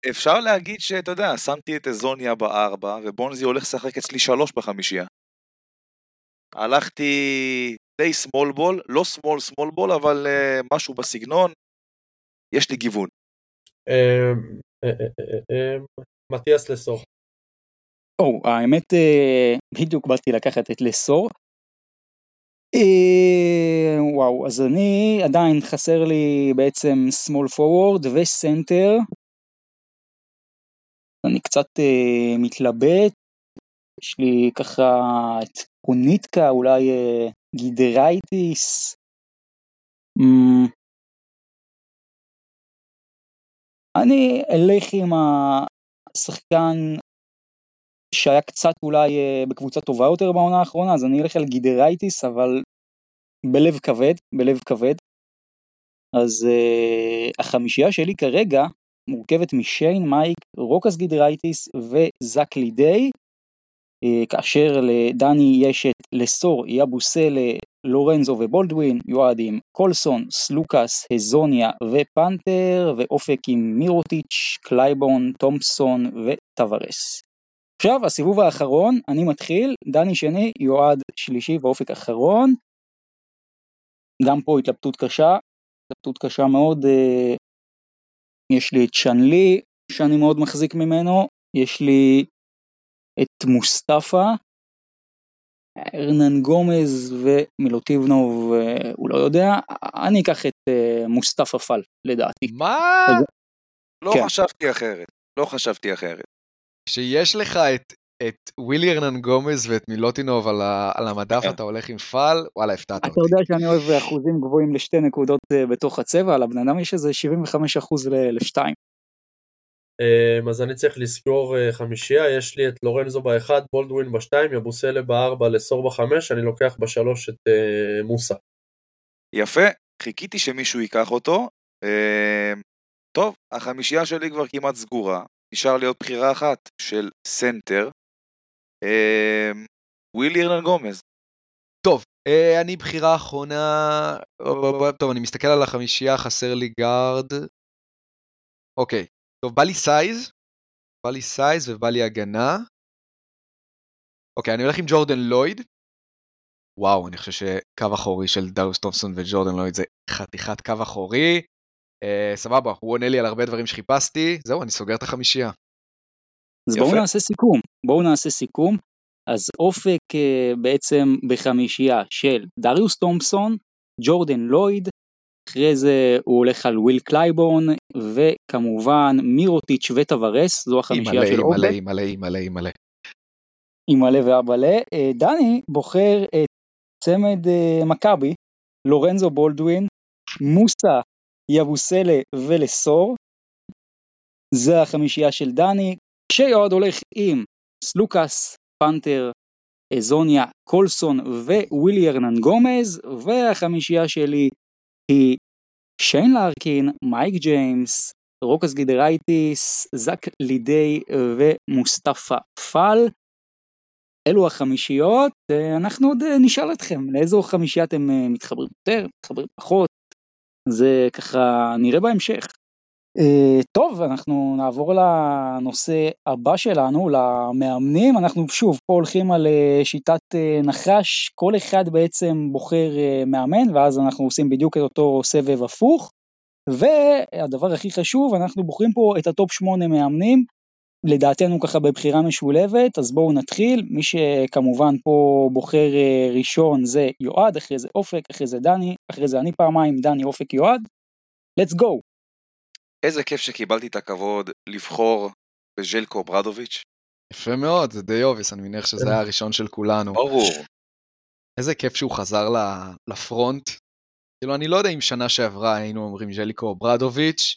אפשר להגיד שאתה יודע, שמתי את אזוניה בארבע, ובונזי הולך לשחק אצלי שלוש בחמישייה. הלכתי די סמול בול, לא סמול סמול בול, אבל uh, משהו בסגנון, יש לי גיוון. מתיאס לסור. או, האמת, אה, בדיוק באתי לקחת את לסור. אה, וואו, אז אני עדיין חסר לי בעצם small forward וסנטר. אני קצת אה, מתלבט. יש לי ככה את קוניטקה, אולי גידרייטיס. אני אלך עם השחקן שהיה קצת אולי אה, בקבוצה טובה יותר בעונה האחרונה, אז אני אלך על גידרייטיס, אבל בלב כבד, בלב כבד. אז uh, החמישייה שלי כרגע מורכבת משיין מייק, רוקאס גידרייטיס וזאק לידיי, uh, כאשר לדני יש את לסור, יבוסלה, לורנזו ובולדווין, יועד עם קולסון, סלוקאס, הזוניה ופנתר, ואופק עם מירוטיץ', קלייבורן, תומפסון וטבארס. עכשיו הסיבוב האחרון, אני מתחיל, דני שני, יועד שלישי ואופק אחרון. גם פה התלבטות קשה, התלבטות קשה מאוד, אה, יש לי את שנלי, שאני מאוד מחזיק ממנו, יש לי את מוסטפא, ארנן גומז ומילוטיבנוב, אה, הוא לא יודע, אני אקח את אה, מוסטפא פל לדעתי. מה? לא כן. חשבתי אחרת, לא חשבתי אחרת. כשיש לך את, את ווילי ארנן גומז ואת מילוטינוב על, ה, על המדף, אתה הולך עם פאל, וואלה, הפתעת אתה אותי. יודע שאני אוהב אחוזים גבוהים לשתי נקודות אה, בתוך הצבע, על הבן אדם יש איזה 75 אחוז לשתיים. אמ, אז אני צריך לזכור אה, חמישייה, יש לי את לורנזו באחד, בולדווין בשתיים, יבוסלה בארבע, לסור בחמש, אני לוקח בשלוש את אה, מוסה. יפה, חיכיתי שמישהו ייקח אותו. אה, טוב, החמישייה שלי כבר כמעט סגורה. נשאר לי עוד בחירה אחת של סנטר. אה, ווילי ארנן גומז. טוב, אה, אני בחירה אחרונה, טוב, אני מסתכל על החמישייה, חסר לי גארד. אוקיי, טוב, בא לי size, בא לי size ובא לי הגנה. אוקיי, אני הולך עם ג'ורדן לויד. וואו, אני חושב שקו אחורי של דריוס תומפסון וג'ורדן לויד זה חתיכת קו אחורי. אה, סבבה, הוא עונה לי על הרבה דברים שחיפשתי. זהו, אני סוגר את החמישייה. אז יפה. בואו נעשה סיכום, בואו נעשה סיכום. אז אופק אה, בעצם בחמישייה של דריוס תומפסון, ג'ורדן לויד, אחרי זה הוא הולך על וויל קלייבורן, וכמובן מירוטיץ' וטבארס, זו החמישייה אימא'לה, של אימא'לה, אופק, אימא'לה, אימא'לה, אימא'לה. עם מלא ואבאלה. דני בוחר את צמד אה, מכבי, לורנזו בולדווין, מוסה, יבוסלה ולסור. זה החמישייה של דני. כשיועד הולך עם סלוקאס, פנתר, זוניה, קולסון ווילי ארנן גומז, והחמישייה שלי היא שיין לארקין, מייק ג'יימס, רוקאס גידרייטיס, זאק לידיי ומוסטפה פאל. אלו החמישיות, אנחנו עוד נשאל אתכם לאיזו חמישייה אתם מתחברים יותר, מתחברים פחות, זה ככה נראה בהמשך. Uh, טוב, אנחנו נעבור לנושא הבא שלנו, למאמנים. אנחנו שוב פה הולכים על uh, שיטת uh, נחש, כל אחד בעצם בוחר מאמן, ואז אנחנו עושים בדיוק את אותו סבב הפוך. והדבר הכי חשוב, אנחנו בוחרים פה את הטופ 8 מאמנים, לדעתנו ככה בבחירה משולבת, אז בואו נתחיל. מי שכמובן פה בוחר ראשון זה יועד, אחרי זה אופק, אחרי זה דני, אחרי זה אני פעמיים, דני, אופק, יועד. let's go. איזה כיף שקיבלתי את הכבוד לבחור בז'ליקו אוברדוביץ'. יפה מאוד, זה די obvious, אני מניח שזה היה הראשון של כולנו. ברור. איזה כיף שהוא חזר לפרונט. כאילו, אני לא יודע אם שנה שעברה היינו אומרים ז'ליקו אוברדוביץ',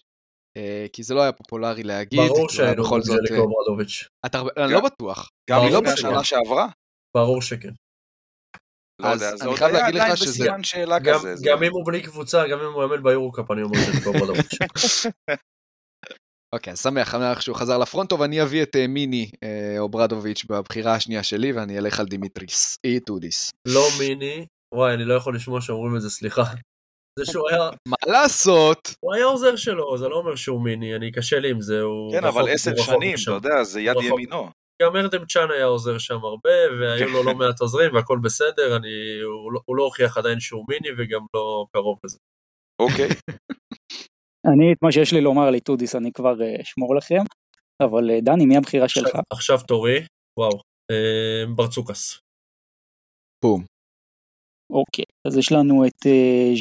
אה, כי זה לא היה פופולרי להגיד. ברור שהיינו אומרים ז'ליקו אוברדוביץ'. אני לא בטוח. גם לפני השנה שעברה? ברור שכן. לא יודע, זה עוד היה עדיין בסימן שאלה כזה. גם אם הוא בלי קבוצה, גם אם הוא מאמן ביורוקאפ, אני אומר ז'ליקו אוברדוביץ'. אוקיי, שמח, שמח שהוא חזר לפרונט, טוב, אני אביא את מיני אוברדוביץ' בבחירה השנייה שלי, ואני אלך על דימיטריס איטודיס. לא מיני, וואי, אני לא יכול לשמוע שאומרים את זה, סליחה. זה שהוא היה... מה לעשות? הוא היה עוזר שלו, זה לא אומר שהוא מיני, אני קשה לי עם זה, הוא... כן, אבל עשר שנים, אתה יודע, זה יד ימינו. גם ארדם צ'אן היה עוזר שם הרבה, והיו לו לא מעט עוזרים, והכל בסדר, אני... הוא לא הוכיח עדיין שהוא מיני, וגם לא קרוב לזה. אוקיי. אני, את מה שיש לי לומר על איטודיס אני כבר אשמור לכם, אבל דני, מי הבחירה שלך? עכשיו תורי, וואו, ברצוקאס. בום. אוקיי, אז יש לנו את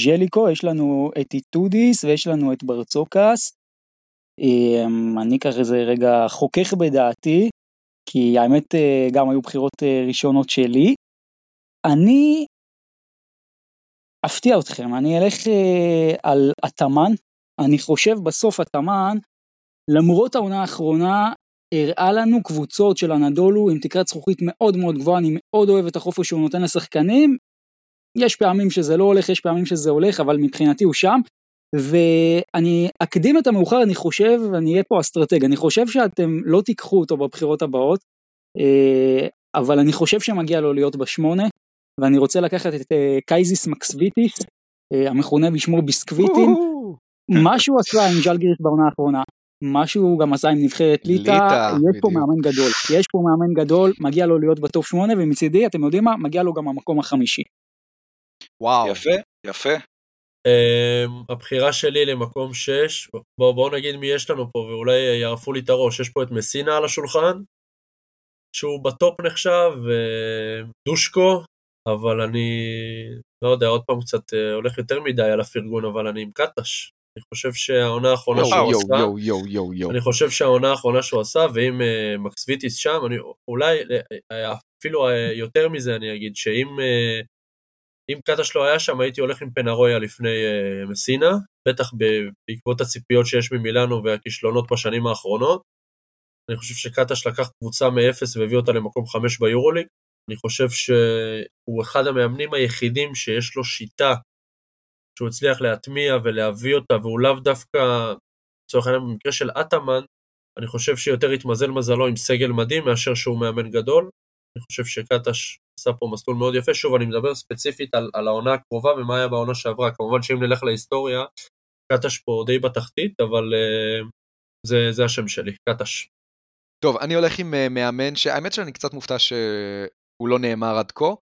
ז'ליקו, יש לנו את איטודיס ויש לנו את ברצוקאס. אני ככה איזה רגע חוכך בדעתי, כי האמת גם היו בחירות ראשונות שלי. אני אפתיע אתכם, אני אלך על התאמן, אני חושב בסוף התאמן, למרות העונה האחרונה, הראה לנו קבוצות של אנדולו עם תקרת זכוכית מאוד מאוד גבוהה, אני מאוד אוהב את החופש שהוא נותן לשחקנים, יש פעמים שזה לא הולך, יש פעמים שזה הולך, אבל מבחינתי הוא שם. ואני אקדים את המאוחר, אני חושב, ואני אהיה פה אסטרטג, אני חושב שאתם לא תיקחו אותו בבחירות הבאות, אבל אני חושב שמגיע לו להיות בשמונה, ואני רוצה לקחת את קאזיס מקסוויטיס, המכונה בשמו ביסקוויטין, מה שהוא עשה עם ז'לגיריס בעונה האחרונה, מה שהוא גם עשה עם נבחרת ליטא, יש פה מאמן גדול, יש פה מאמן גדול, מגיע לו להיות בטופ שמונה, ומצידי, אתם יודעים מה, מגיע לו גם המקום החמישי. וואו. יפה, יפה. Um, הבחירה שלי למקום 6, בואו בוא נגיד מי יש לנו פה ואולי יערפו לי את הראש, יש פה את מסינה על השולחן, שהוא בטופ נחשב, דושקו, אבל אני לא יודע, עוד פעם קצת הולך יותר מדי על הפרגון, אבל אני עם קטש. אני חושב שהעונה האחרונה שהוא יו, עשה, יו, יו, יו, יו. אני חושב שהעונה האחרונה שהוא עשה, ואם uh, מקסוויטיס שם, אני אולי, אפילו uh, יותר מזה אני אגיד, שאם uh, אם קטש לא היה שם, הייתי הולך עם פנרויה לפני uh, מסינה, בטח בעקבות הציפיות שיש ממילאנו והכישלונות בשנים האחרונות. אני חושב שקטש לקח קבוצה מאפס והביא אותה למקום חמש ביורוליג. אני חושב שהוא אחד המאמנים היחידים שיש לו שיטה שהוא הצליח להטמיע ולהביא אותה, והוא לאו דווקא, לצורך העניין במקרה של אטאמן, אני חושב שיותר התמזל מזלו עם סגל מדהים מאשר שהוא מאמן גדול. אני חושב שקטש עשה פה מסלול מאוד יפה. שוב, אני מדבר ספציפית על, על העונה הקרובה ומה היה בעונה שעברה. כמובן שאם נלך להיסטוריה, קטש פה די בתחתית, אבל uh, זה, זה השם שלי, קטש. טוב, אני הולך עם uh, מאמן שהאמת שאני קצת מופתע שהוא לא נאמר עד כה,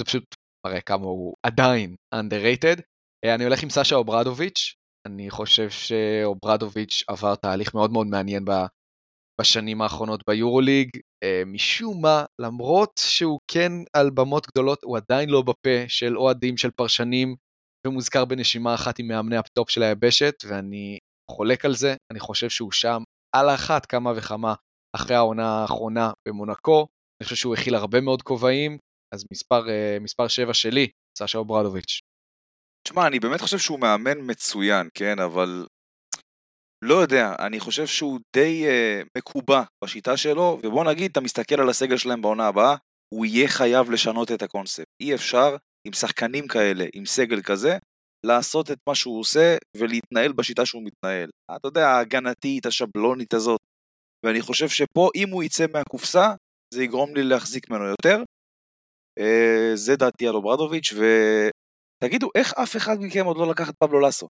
זה פשוט מראה כמה הוא עדיין underrated. Uh, אני הולך עם סשה אוברדוביץ', אני חושב שאוברדוביץ' עבר תהליך מאוד מאוד מעניין בשנים האחרונות ביורוליג, משום מה, למרות שהוא כן על במות גדולות, הוא עדיין לא בפה של אוהדים, של פרשנים, ומוזכר בנשימה אחת עם מאמני הפטופ של היבשת, ואני חולק על זה, אני חושב שהוא שם על האחת כמה וכמה אחרי העונה האחרונה במונקו, אני חושב שהוא הכיל הרבה מאוד כובעים, אז מספר, מספר 7 שלי, סשה אוברדוביץ'. תשמע, אני באמת חושב שהוא מאמן מצוין, כן, אבל לא יודע, אני חושב שהוא די uh, מקובע בשיטה שלו, ובוא נגיד, אתה מסתכל על הסגל שלהם בעונה הבאה, הוא יהיה חייב לשנות את הקונספט. אי אפשר עם שחקנים כאלה, עם סגל כזה, לעשות את מה שהוא עושה ולהתנהל בשיטה שהוא מתנהל. אתה יודע, ההגנתית, השבלונית הזאת. ואני חושב שפה, אם הוא יצא מהקופסה, זה יגרום לי להחזיק ממנו יותר. Uh, זה דעתי על אוברדוביץ', ותגידו, איך אף אחד מכם עוד לא לקח את פבלו לסו?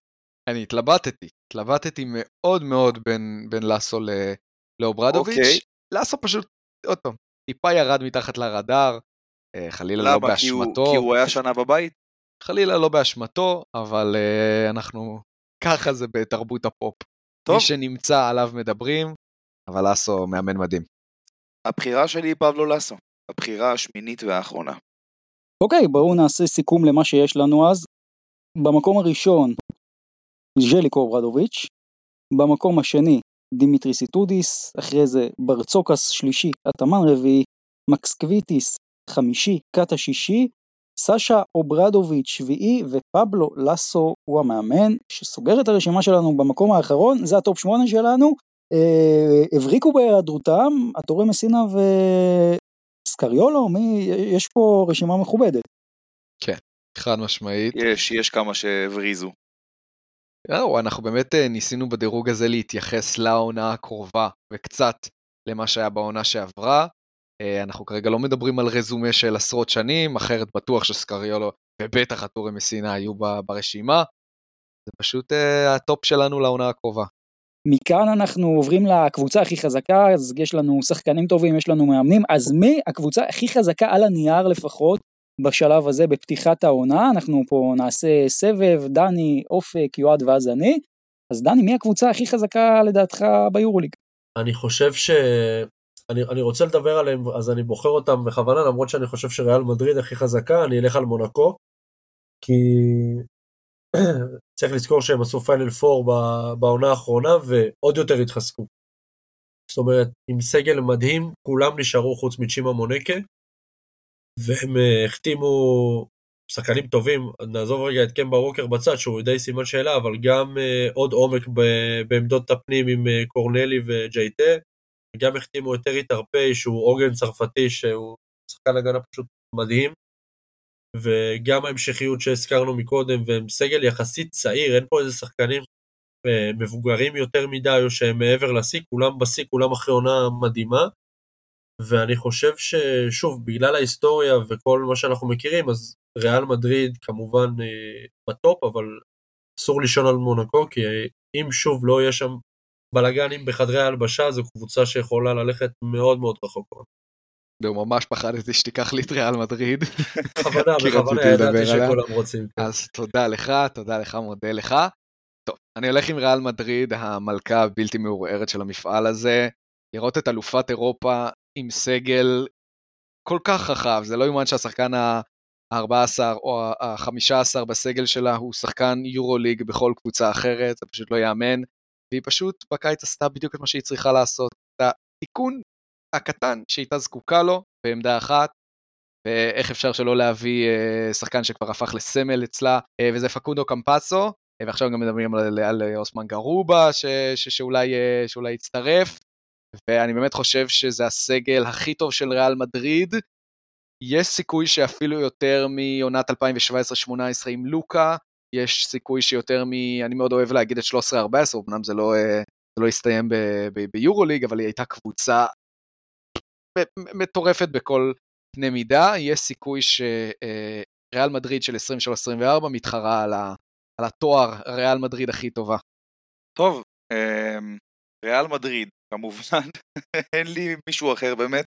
אני התלבטתי, התלבטתי מאוד מאוד בין, בין לסו לאוברדוביץ'. אוקיי. לסו פשוט, עוד פעם, טיפה ירד מתחת לרדאר, אה, חלילה לא למה? כי הוא, באשמתו. כי הוא היה שנה בבית? חלילה לא באשמתו, אבל uh, אנחנו, ככה זה בתרבות הפופ. טוב. מי שנמצא עליו מדברים, אבל לסו מאמן מדהים. הבחירה שלי היא פבלו לסו. הבחירה השמינית והאחרונה. אוקיי, בואו נעשה סיכום למה שיש לנו אז. במקום הראשון, ז'ליקו אוברדוביץ', במקום השני, דימיטריס איטודיס, אחרי זה ברצוקאס שלישי, אטאמן רביעי, מקסוויטיס חמישי, קטש שישי, סאשה אוברדוביץ' שביעי ופבלו לסו הוא המאמן שסוגר את הרשימה שלנו במקום האחרון, זה הטופ שמונה שלנו. אה, הבריקו בהיעדרותם, הטורי מסינה וסקריולו, מי, יש פה רשימה מכובדת. חד משמעית. יש, יש כמה שהבריזו. זהו, אנחנו באמת אה, ניסינו בדירוג הזה להתייחס לעונה הקרובה, וקצת למה שהיה בעונה שעברה. אה, אנחנו כרגע לא מדברים על רזומה של עשרות שנים, אחרת בטוח שסקריולו ובטח הטורי מסינה היו ברשימה. זה פשוט אה, הטופ שלנו לעונה הקרובה. מכאן אנחנו עוברים לקבוצה הכי חזקה, אז יש לנו שחקנים טובים, יש לנו מאמנים, אז מי הקבוצה הכי חזקה על הנייר לפחות בשלב הזה בפתיחת העונה, אנחנו פה נעשה סבב, דני, אופק, יועד ואז אני, אז דני, מי הקבוצה הכי חזקה לדעתך ביורוליג? אני חושב ש... אני, אני רוצה לדבר עליהם, אז אני בוחר אותם בכוונה, למרות שאני חושב שריאל מדריד הכי חזקה, אני אלך על מונקו, כי צריך לזכור שהם עשו פיינל 4 בעונה האחרונה ועוד יותר התחזקו. זאת אומרת, עם סגל מדהים, כולם נשארו חוץ מצ'ימה מונקה, והם אה, החתימו שחקנים טובים, נעזוב רגע את קמבה ווקר בצד, שהוא די סימן שאלה, אבל גם אה, עוד עומק בעמדות הפנים עם אה, קורנלי וג'ייטה, וגם החתימו את טרי טרפי, שהוא עוגן צרפתי, שהוא שחקן הגנה פשוט מדהים, וגם ההמשכיות שהזכרנו מקודם, והם סגל יחסית צעיר, אין פה איזה שחקנים מבוגרים יותר מדי, או שהם מעבר לשיא, כולם בשיא, כולם אחרי עונה מדהימה. ואני חושב ששוב, בגלל ההיסטוריה וכל מה שאנחנו מכירים, אז ריאל מדריד כמובן אה, בטופ, אבל אסור לישון על מונקו, כי אם שוב לא יהיה שם בלאגנים בחדרי ההלבשה, זו קבוצה שיכולה ללכת מאוד מאוד רחוק. זהו, ממש פחדתי שתיקח לי את ריאל מדריד. בכוונה, בכוונה ידעתי. שכולם רוצים. כן. אז תודה לך, תודה לך, מודה לך. טוב, אני הולך עם ריאל מדריד, המלכה הבלתי מעורערת של המפעל הזה. לראות את אלופת אירופה עם סגל כל כך רחב, זה לא יאומן שהשחקן ה-14 או ה-15 בסגל שלה הוא שחקן יורו-ליג בכל קבוצה אחרת, זה פשוט לא ייאמן. והיא פשוט בקיץ עשתה בדיוק את מה שהיא צריכה לעשות. את התיקון הקטן שהייתה זקוקה לו בעמדה אחת, ואיך אפשר שלא להביא אה, שחקן שכבר הפך לסמל אצלה, אה, וזה פקודו קמפסו, אה, ועכשיו גם מדברים על, על אוסמן גרובה ש, ש, שאולי, שאולי יצטרף, ואני באמת חושב שזה הסגל הכי טוב של ריאל מדריד. יש סיכוי שאפילו יותר מעונת 2017-2018 עם לוקה, יש סיכוי שיותר מ... אני מאוד אוהב להגיד את 13-14, אמנם זה לא, אה, זה לא הסתיים ביורוליג, אבל היא הייתה קבוצה מטורפת בכל קנה מידה. יש סיכוי שריאל מדריד של 23-24 מתחרה על, ה... על התואר ריאל מדריד הכי טובה. טוב, אמ, ריאל מדריד, כמובן, אין לי מישהו אחר באמת,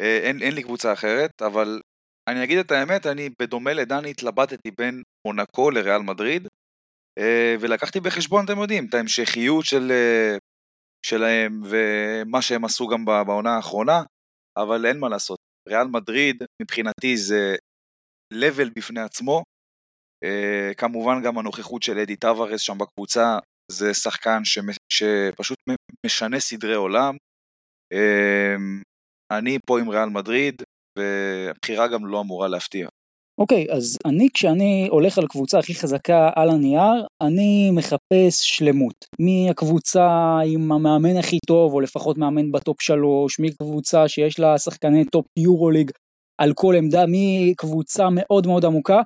אה, אין, אין לי קבוצה אחרת, אבל אני אגיד את האמת, אני בדומה לדני התלבטתי בין מונקו לריאל מדריד, אה, ולקחתי בחשבון, אתם יודעים, את ההמשכיות של, אה, שלהם ומה שהם עשו גם בעונה האחרונה, אבל אין מה לעשות. ריאל מדריד, מבחינתי זה level בפני עצמו. כמובן גם הנוכחות של אדי טווארס שם בקבוצה, זה שחקן. שפשוט משנה סדרי עולם. Uh, אני פה עם ריאל מדריד, והבחירה גם לא אמורה להפתיע. אוקיי, okay, אז אני כשאני הולך על קבוצה הכי חזקה על הנייר, אני מחפש שלמות. מהקבוצה עם המאמן הכי טוב, או לפחות מאמן בטופ שלוש, מקבוצה שיש לה שחקני טופ יורוליג על כל עמדה, מקבוצה מאוד מאוד עמוקה,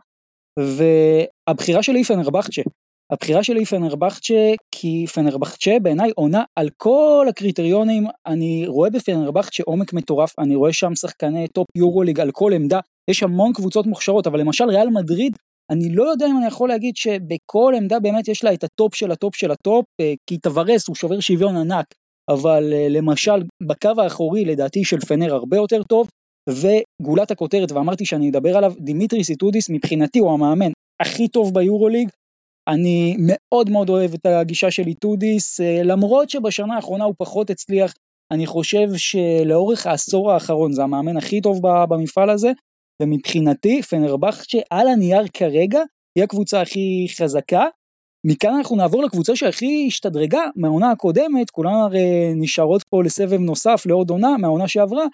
והבחירה שלי היא פנרבכצ'ה. הבחירה שלי היא פנרבכצ'ה כי פנרבכצ'ה בעיניי עונה על כל הקריטריונים, אני רואה בפנרבכצ'ה עומק מטורף, אני רואה שם שחקני טופ יורוליג על כל עמדה, יש המון קבוצות מוכשרות, אבל למשל ריאל מדריד, אני לא יודע אם אני יכול להגיד שבכל עמדה באמת יש לה את הטופ של הטופ של הטופ, אה, כי טוורס הוא שובר שוויון ענק, אבל אה, למשל בקו האחורי לדעתי של פנר הרבה יותר טוב, וגולת הכותרת, ואמרתי שאני אדבר עליו, דימיטריס איטודיס מבחינתי הוא המאמן הכי טוב ביורוליג, אני מאוד מאוד אוהב את הגישה של איטודיס, אה, למרות שבשנה האחרונה הוא פחות הצליח, אני חושב שלאורך העשור האחרון זה המאמן הכי טוב במפעל הזה, ומבחינתי פנרבכצ'ה על הנייר כרגע היא הקבוצה הכי חזקה. מכאן אנחנו נעבור לקבוצה שהכי השתדרגה מהעונה הקודמת, כולן הרי נשארות פה לסבב נוסף לעוד עונה מהעונה שעברה,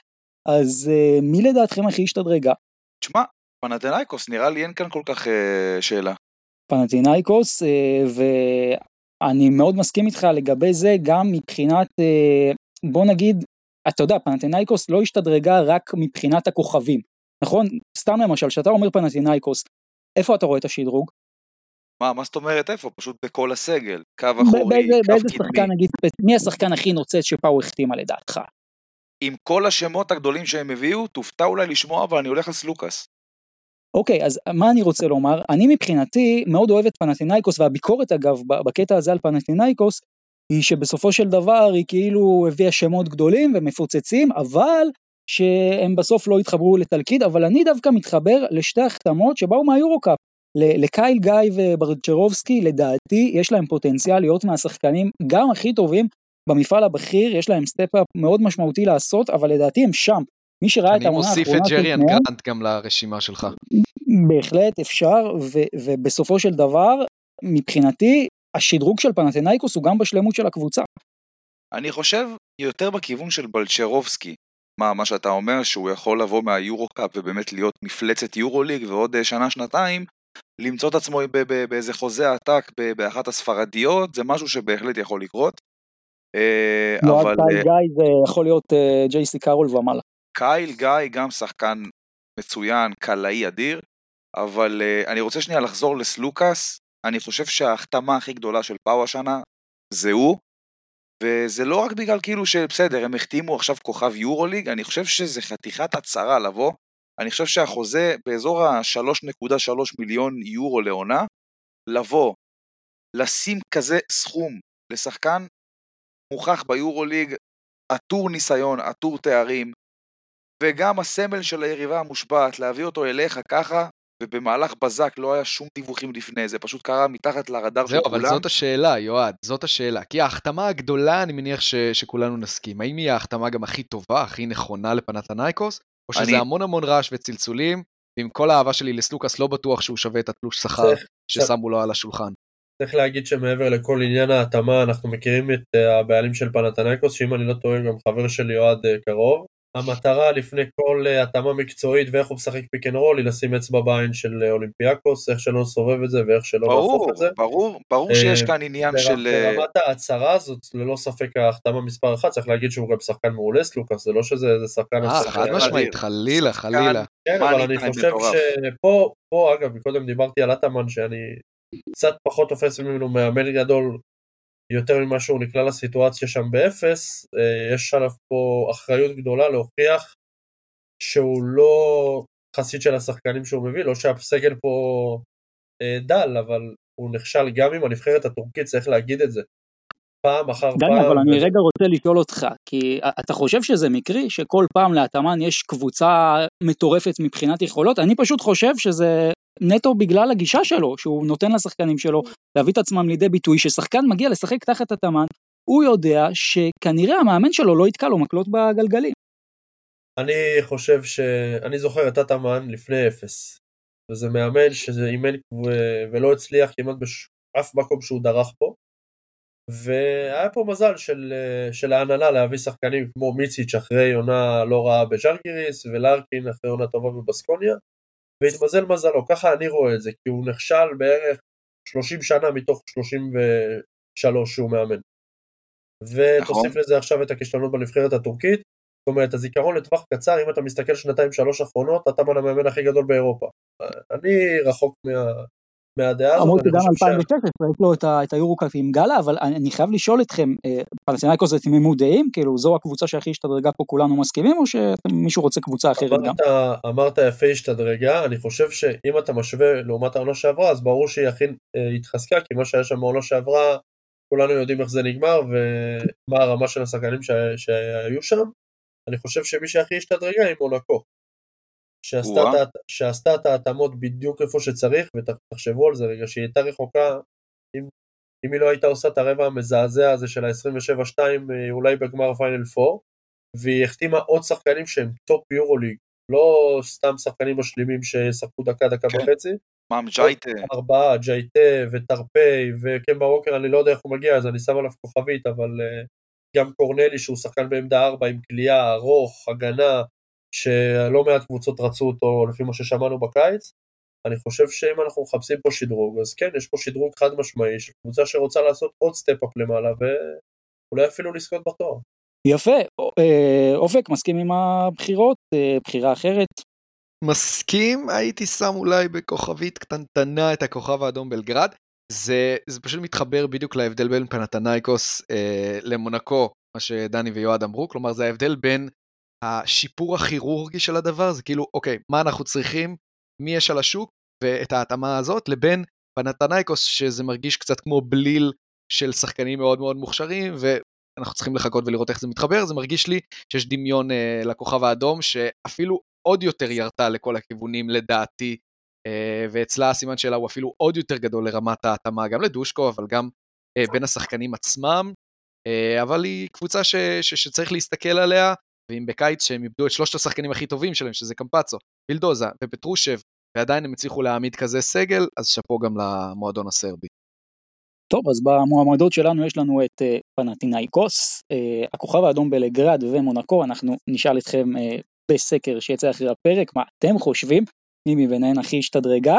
אז uh, מי לדעתכם הכי השתדרגה? תשמע, פנתנאיקוס נראה לי אין כאן כל כך uh, שאלה. פנתנאיקוס, uh, ואני מאוד מסכים איתך לגבי זה גם מבחינת, uh, בוא נגיד, אתה יודע, פנתנאיקוס לא השתדרגה רק מבחינת הכוכבים. נכון? סתם למשל, כשאתה אומר פנטינאיקוס, איפה אתה רואה את השדרוג? מה, מה זאת אומרת איפה? פשוט בכל הסגל. קו אחורי, קו קדמי. באיזה שחקן נגיד, מי השחקן הכי נוצץ שפאו החתימה לדעתך? עם כל השמות הגדולים שהם הביאו, תופתע אולי לשמוע, אבל אני הולך על סלוקאס. אוקיי, אז מה אני רוצה לומר? אני מבחינתי מאוד אוהב את פנטינאיקוס, והביקורת אגב, בקטע הזה על פנטינאיקוס, היא שבסופו של דבר היא כאילו הביאה שמות גדולים ומפוצצים, אבל שהם בסוף לא התחברו לתלכיד, אבל אני דווקא מתחבר לשתי החתמות שבאו מהיורו-קאפ. לקייל גיא ובלצ'רובסקי, לדעתי, יש להם פוטנציאל להיות מהשחקנים גם הכי טובים במפעל הבכיר, יש להם step-up מאוד משמעותי לעשות, אבל לדעתי הם שם. מי שראה את העונה האחרונה... אני מוסיף את ג'ריאן גרנט גם לרשימה שלך. בהחלט אפשר, ו- ובסופו של דבר, מבחינתי, השדרוג של פנתנאיקוס הוא גם בשלמות של הקבוצה. אני חושב יותר בכיוון של בלצ'רובסקי, מה, מה שאתה אומר שהוא יכול לבוא מהיורו-קאפ ובאמת להיות מפלצת יורו-ליג ועוד אה, שנה-שנתיים למצוא את עצמו באיזה חוזה עתק באחת הספרדיות, זה משהו שבהחלט יכול לקרות. אה, לא, אבל... אה, גיא זה יכול להיות ג'ייסי קארול ומעלה. קייל גיא גם שחקן מצוין, קלעי אדיר, אבל אני רוצה שנייה לחזור לסלוקאס, אני חושב שההחתמה הכי גדולה של פאו השנה זה הוא, וזה לא רק בגלל כאילו שבסדר, הם החתימו עכשיו כוכב יורוליג, אני חושב שזה חתיכת הצהרה לבוא. אני חושב שהחוזה באזור ה-3.3 מיליון יורו לעונה, לבוא, לשים כזה סכום לשחקן מוכח ביורוליג, עטור ניסיון, עטור תארים, וגם הסמל של היריבה המושבעת, להביא אותו אליך ככה, ובמהלך בזק לא היה שום דיווחים לפני, זה פשוט קרה מתחת לרדאר של כולם. זהו, אבל זאת השאלה, יועד, זאת השאלה. כי ההחתמה הגדולה, אני מניח ש, שכולנו נסכים. האם היא ההחתמה גם הכי טובה, הכי נכונה לפנתנייקוס? או שזה אני... המון המון רעש וצלצולים, ועם כל האהבה שלי לסלוקאס לא בטוח שהוא שווה את התלוש שכר ששמו לו על השולחן. צריך להגיד שמעבר לכל עניין ההתאמה, אנחנו מכירים את אה, הבעלים של פנתנייקוס, שאם אני לא טועה, גם חבר של יועד אה, קרוב. המטרה לפני כל אה, התאמה מקצועית ואיך הוא משחק פיק אנד רול היא לשים אצבע בעין של אה, אולימפיאקוס, איך שלא נסובב את זה ואיך שלא נהפוך את זה. ברור, ברור שיש אה, כאן עניין של... ברמת ההצהרה הזאת, ללא ספק ההחתמה מספר אחת, צריך להגיד שהוא גם שחקן מעולה סלוקאס, זה לא שזה שחקן... אה, חד משמעית, חלילה, חלילה. כן, אבל אני חושב שפה, פה אגב, מקודם דיברתי על אטאמן שאני קצת פחות תופס ממנו מאמן גדול יותר ממה שהוא נקלע לסיטואציה שם באפס, אה, יש עליו פה אחריות גדולה להוכיח שהוא לא חסיד של השחקנים שהוא מביא, לא שהסגל פה אה, דל, אבל הוא נכשל גם עם הנבחרת הטורקית, צריך להגיד את זה. פעם אחר דני, פעם. אבל ו... אני רגע רוצה לשאול אותך, כי אתה חושב שזה מקרי שכל פעם להתאמן יש קבוצה מטורפת מבחינת יכולות? אני פשוט חושב שזה נטו בגלל הגישה שלו, שהוא נותן לשחקנים שלו להביא את עצמם לידי ביטוי, ששחקן מגיע לשחק תחת התאמן, הוא יודע שכנראה המאמן שלו לא יתקע לו מקלות בגלגלים. אני חושב ש... אני זוכר את התאמן לפני אפס, וזה מאמן שזה אימן ולא הצליח כמעט באף מקום שהוא דרך פה, והיה פה מזל של, של ההנהלה להביא שחקנים כמו מיציץ' אחרי עונה לא רעה בז'לגיריס, ולארקין אחרי עונה טובה בבסקוניה, והתמזל מזלו, ככה אני רואה את זה, כי הוא נכשל בערך 30 שנה מתוך 33 שהוא מאמן. ותוסיף נכון. לזה עכשיו את הכישלונות בנבחרת הטורקית, זאת אומרת, הזיכרון לטווח קצר, אם אתה מסתכל שנתיים שלוש אחרונות, אתה המאמן הכי גדול באירופה. אני רחוק מה, מהדעה הזאת. אמרתי גם 2016, יש לו את היורוקאפ עם גאלה, אבל אני חייב לשאול אתכם, אה, פלסטינאיקוס זה תמימות דעים? כאילו זו הקבוצה שהכי השתדרגה פה כולנו מסכימים, או שמישהו רוצה קבוצה אחרת גם? אמרת יפה השתדרגה, אני חושב שאם אתה משווה לעומת העונה שעברה, אז ברור שהיא הכי אה, התחזקה, כי מה שהיה שם בעונה שעברה, כולנו יודעים איך זה נגמר, ומה הרמה של השחקנים שהיו שם. אני חושב שמי שהכי השתדרגה היא מונקו. שעשתה את ההתאמות בדיוק איפה שצריך, ותחשבו על זה רגע, שהיא הייתה רחוקה, אם, אם היא לא הייתה עושה את הרבע המזעזע הזה של ה-27-2, אה, אולי בגמר פיינל 4, והיא החתימה עוד שחקנים שהם טופ יורוליג, לא סתם שחקנים משלימים שישחקו דקה, דקה כן. וחצי. מה, ג'ייטה. ארבעה, ג'ייטה וטרפי וקמבה ווקר, אני לא יודע איך הוא מגיע, אז אני שם עליו כוכבית, אבל אה, גם קורנלי שהוא שחקן בעמדה ארבע עם קליעה, ארוך, הגנה, שלא מעט קבוצות רצו אותו לפי מה ששמענו בקיץ. אני חושב שאם אנחנו מחפשים פה שדרוג, אז כן, יש פה שדרוג חד משמעי של קבוצה שרוצה לעשות עוד step-up למעלה, ואולי אפילו לזכות בתואר. יפה, אה, אופק, מסכים עם הבחירות? אה, בחירה אחרת? מסכים, הייתי שם אולי בכוכבית קטנטנה את הכוכב האדום בלגרד. זה, זה פשוט מתחבר בדיוק להבדל בין פנתנייקוס אה, למונקו, מה שדני ויועד אמרו, כלומר זה ההבדל בין השיפור הכירורגי של הדבר, זה כאילו, אוקיי, מה אנחנו צריכים, מי יש על השוק, ואת ההתאמה הזאת, לבין פנתנייקוס, שזה מרגיש קצת כמו בליל של שחקנים מאוד מאוד מוכשרים, ואנחנו צריכים לחכות ולראות איך זה מתחבר, זה מרגיש לי שיש דמיון אה, לכוכב האדום, שאפילו עוד יותר ירתה לכל הכיוונים לדעתי, אה, ואצלה הסימן שאלה הוא אפילו עוד יותר גדול לרמת ההתאמה, גם לדושקו, אבל גם אה, בין השחקנים עצמם, אה, אבל היא קבוצה ש, ש, שצריך להסתכל עליה, ואם בקיץ שהם איבדו את שלושת השחקנים הכי טובים שלהם, שזה קמפצו, בילדוזה ופטרושב, ועדיין הם הצליחו להעמיד כזה סגל, אז שאפו גם למועדון הסרבי. טוב, אז במועמדות שלנו יש לנו את uh, פנטינאיקוס, uh, הכוכב האדום בלגרד ומונקו, אנחנו נשאל אתכם uh, בסקר שיצא אחרי הפרק, מה אתם חושבים, מי מביניהן הכי השתדרגה.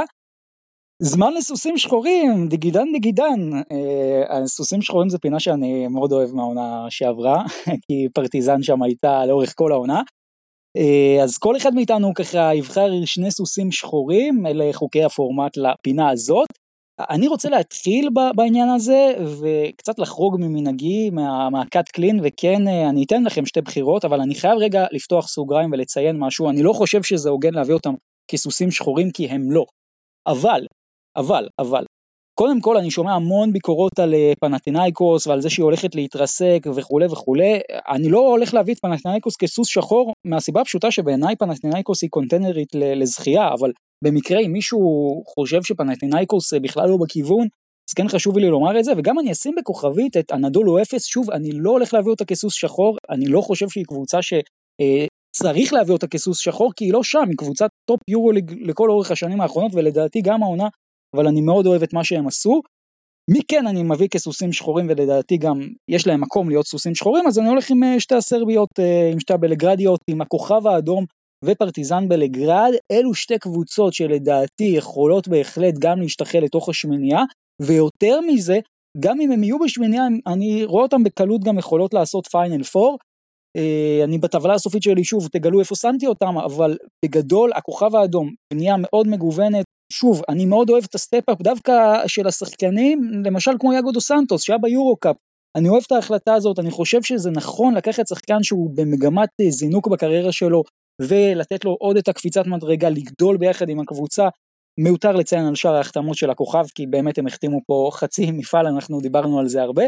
זמן לסוסים שחורים, דיגידן דיגידן. אה, סוסים שחורים זה פינה שאני מאוד אוהב מהעונה שעברה, כי פרטיזן שם הייתה לאורך כל העונה. אה, אז כל אחד מאיתנו ככה יבחר שני סוסים שחורים, אלה חוקי הפורמט לפינה הזאת. אני רוצה להתחיל בעניין הזה וקצת לחרוג ממנהגי מהקאט קלין וכן אה, אני אתן לכם שתי בחירות אבל אני חייב רגע לפתוח סוגריים ולציין משהו אני לא חושב שזה הוגן להביא אותם כסוסים שחורים כי הם לא. אבל, אבל, אבל, קודם כל אני שומע המון ביקורות על אה, פנתינאיקוס ועל זה שהיא הולכת להתרסק וכולי וכולי, אני לא הולך להביא את פנתינאיקוס כסוס שחור מהסיבה הפשוטה שבעיניי פנתינאיקוס היא קונטנרית לזכייה, אבל במקרה אם מישהו חושב שפנתינאיקוס בכלל לא בכיוון, אז כן חשוב לי לומר את זה, וגם אני אשים בכוכבית את אנדולו אפס, שוב, אני לא הולך להביא אותה כסוס שחור, אני לא חושב שהיא קבוצה ש... אה, להביא אותה כסוס שחור כי היא לא שם, היא קבוצת טופ יורוליג לכל אורך השנים האחרונות ולדעתי גם העונה, אבל אני מאוד אוהב את מה שהם עשו. מי כן אני מביא כסוסים שחורים ולדעתי גם יש להם מקום להיות סוסים שחורים אז אני הולך עם אה, שתי הסרביות, אה, עם שתי הבלגרדיות, עם הכוכב האדום ופרטיזן בלגרד, אלו שתי קבוצות שלדעתי יכולות בהחלט גם להשתחל לתוך השמינייה, ויותר מזה, גם אם הם יהיו בשמינייה, אני רואה אותם בקלות גם יכולות לעשות פיינל 4, אה, אני בטבלה הסופית שלי שוב תגלו איפה שמתי אותם אבל בגדול הכוכב האדום בנייה מאוד מגוונת. שוב אני מאוד אוהב את ה step-up דווקא של השחקנים למשל כמו יאגו דוס סנטוס שהיה ביורו קאפ אני אוהב את ההחלטה הזאת אני חושב שזה נכון לקחת שחקן שהוא במגמת אה, זינוק בקריירה שלו ולתת לו עוד את הקפיצת מדרגה לגדול ביחד עם הקבוצה. מיותר לציין על שאר ההחתמות של הכוכב כי באמת הם החתימו פה חצי מפעל אנחנו דיברנו על זה הרבה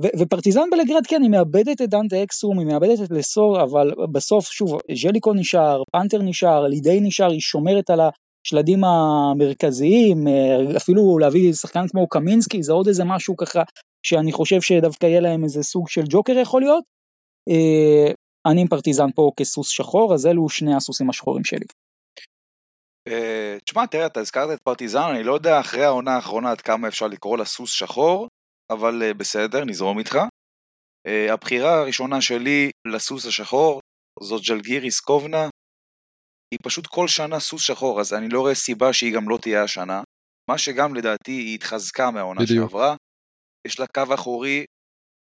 ופרטיזן בלגרד כן היא מאבדת את דנטה אקסום היא מאבדת את לסור אבל בסוף שוב ז'ליקו נשאר פנתר נשאר לידי נשאר היא שומרת על השלדים המרכזיים אה, אפילו להביא שחקן כמו קמינסקי זה עוד איזה משהו ככה שאני חושב שדווקא יהיה להם איזה סוג של ג'וקר יכול להיות. אה, אני עם פרטיזן פה כסוס שחור אז אלו שני הסוסים השחורים שלי. אה, תשמע תראה אתה הזכרת את פרטיזן אני לא יודע אחרי העונה האחרונה עד כמה אפשר לקרוא לה סוס שחור אבל uh, בסדר, נזרום איתך. Uh, הבחירה הראשונה שלי לסוס השחור זאת ג'לגיריס קובנה. היא פשוט כל שנה סוס שחור, אז אני לא רואה סיבה שהיא גם לא תהיה השנה. מה שגם לדעתי היא התחזקה מהעונה בדיוק. שעברה. יש לה קו אחורי,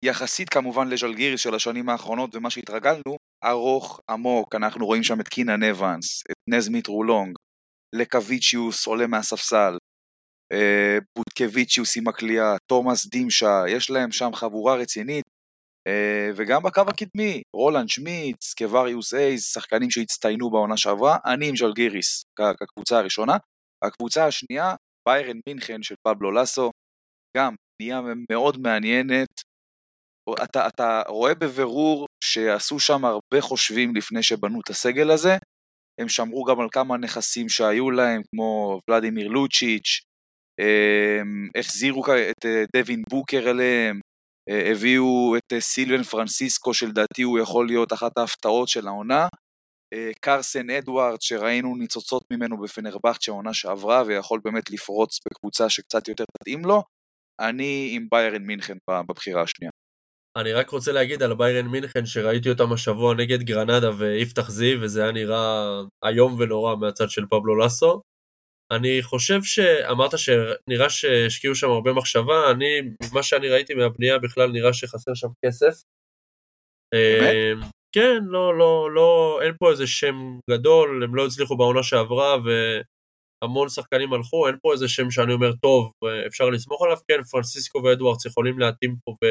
יחסית כמובן לז'לגיריס של השנים האחרונות ומה שהתרגלנו, ארוך, עמוק, אנחנו רואים שם את קינן אבנס, את נאז מיטרו לונג, לקוויצ'יוס עולה מהספסל, אה, בוטקוויצ'יוס עם הקליעה, תומאס דימשה, יש להם שם חבורה רצינית, אה, וגם בקו הקדמי, רולנד סמיטס, קווריוס הייז, שחקנים שהצטיינו בעונה שעברה, אני עם ז'לגיריס כקבוצה הראשונה. הקבוצה השנייה, ביירן מינכן של פבלו לסו, גם בנייה מאוד מעניינת. אתה, אתה רואה בבירור שעשו שם הרבה חושבים לפני שבנו את הסגל הזה. הם שמרו גם על כמה נכסים שהיו להם, כמו ולדימיר לוצ'יץ', החזירו כ- את אה, דווין בוקר אליהם, אה, הביאו את אה, סילבן פרנסיסקו שלדעתי הוא יכול להיות אחת ההפתעות של העונה. קרסן אדוארד שראינו ניצוצות ממנו בפנרבכצ'ה העונה שעברה ויכול באמת לפרוץ בקבוצה שקצת יותר תתאים לו. אני עם ביירן מינכן בבחירה השנייה. אני רק רוצה להגיד על ביירן מינכן שראיתי אותם השבוע נגד גרנדה ויפתח זיו וזה היה נראה איום ונורא מהצד של פבלו לסו. אני חושב שאמרת שנראה שהשקיעו שם הרבה מחשבה, אני, ממה שאני ראיתי מהבנייה בכלל נראה שחסר שם כסף. באמת? אה, כן, לא, לא, לא, אין פה איזה שם גדול, הם לא הצליחו בעונה שעברה והמון שחקנים הלכו, אין פה איזה שם שאני אומר, טוב, אפשר לסמוך עליו, כן, פרנסיסקו ואדוארדס יכולים להתאים פה ו...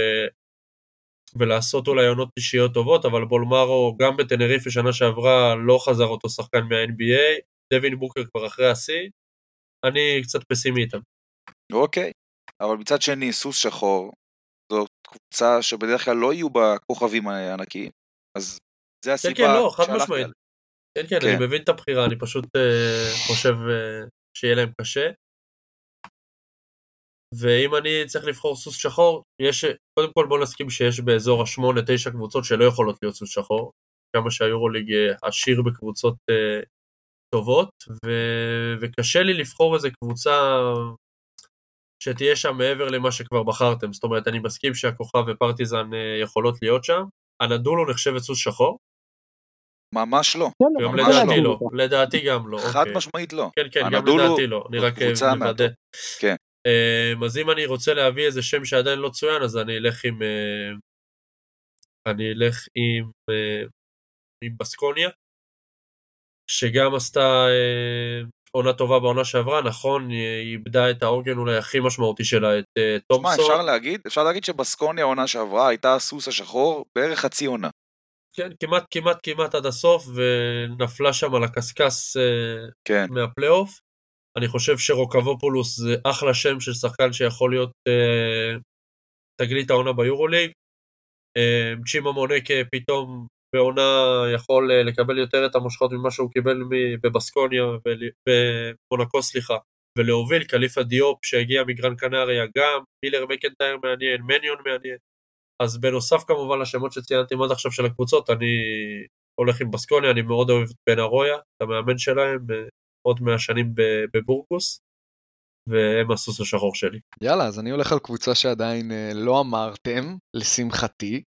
ולעשות אולי עונות אישיות טובות, אבל בולמרו גם בטנריפה שנה שעברה לא חזר אותו שחקן מה-NBA, דווין בוקר כבר אחרי השיא, אני קצת פסימי איתם. אוקיי, אבל מצד שני סוס שחור זאת קבוצה שבדרך כלל לא יהיו בה כוכבים הענקיים, אז זה כן, הסיבה כן, לא, חד משמעית. כן, כן, כן. אני מבין את הבחירה, אני פשוט אה, חושב אה, שיהיה להם קשה. ואם אני צריך לבחור סוס שחור, יש, קודם כל בוא נסכים שיש באזור השמונה, תשע קבוצות שלא יכולות להיות סוס שחור, כמה שהיורוליג אה, עשיר בקבוצות טובות, ו, וקשה לי לבחור איזה קבוצה שתהיה שם מעבר למה שכבר בחרתם, זאת אומרת, אני מסכים שהכוכב ופרטיזן אה, יכולות להיות שם, הנדולו נחשבת סוס שחור, ממש לא, כן, גם ממש לדעתי לא. לא, לדעתי גם לא, חד אוקיי. משמעית לא. כן, כן, גם לדעתי לא, אני רק אה, מוודא. כן. אמ, אז אם אני רוצה להביא איזה שם שעדיין לא צוין, אז אני אלך עם... אה, אני אלך עם... עם בסקוניה, שגם עשתה אה, עונה טובה בעונה שעברה, נכון, היא איבדה את העוגן אולי הכי משמעותי שלה, את אה, תשמע, אפשר תומפסון. להגיד, אפשר להגיד שבסקוניה העונה שעברה הייתה הסוס השחור בערך חצי עונה. כן, כמעט, כמעט, כמעט עד הסוף, ונפלה שם על הקשקש אה, כן, מהפלייאוף. אני חושב שרוקבופולוס זה אחלה שם של שחקן שיכול להיות אה, תגלית העונה ביורוליג. אה, צ'ימה מונקה פתאום בעונה יכול אה, לקבל יותר את המושכות ממה שהוא קיבל בבסקוניה, במונקו סליחה, ולהוביל קליפה דיופ שהגיע מגרן קנריה גם, מילר מקנטייר מעניין, מניון מעניין. אז בנוסף כמובן לשמות שציינתם עד עכשיו של הקבוצות, אני הולך עם בסקוניה, אני מאוד אוהב את בן ארויה, את המאמן שלהם, אה, עוד 100 שנים ב- בבורגוס, והם הסוס השחור שלי. יאללה, אז אני הולך על קבוצה שעדיין אה, לא אמרתם, לשמחתי,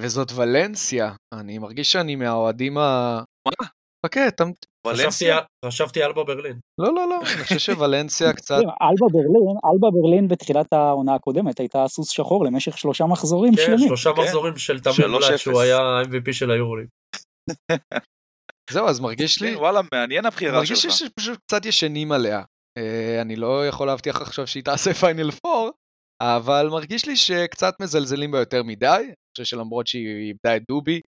וזאת ולנסיה. אני מרגיש שאני מהאוהדים ה... מה? חכה, תם... חשבתי, ולנסיה? חשבתי אלבה ברלין. לא, לא, לא, אני חושב שוולנסיה קצת... כן, אלבה ברלין, אלבה ברלין בתחילת העונה הקודמת הייתה סוס שחור למשך שלושה מחזורים כן, שלמים. שלושה כן. מחזורים של תמיר 3-0. בלאט, שהוא היה ה-MVP של היורוליג. זהו, אז מרגיש לי... כן, וואלה, מעניין הבחירה מרגיש לי שלך. שפשוט קצת ישנים עליה. אה, אני לא יכול להבטיח עכשיו שהיא תעשה פיינל 4, אבל מרגיש לי שקצת מזלזלים בה יותר מדי. חושב שלמרות שהיא איבדה את דובי,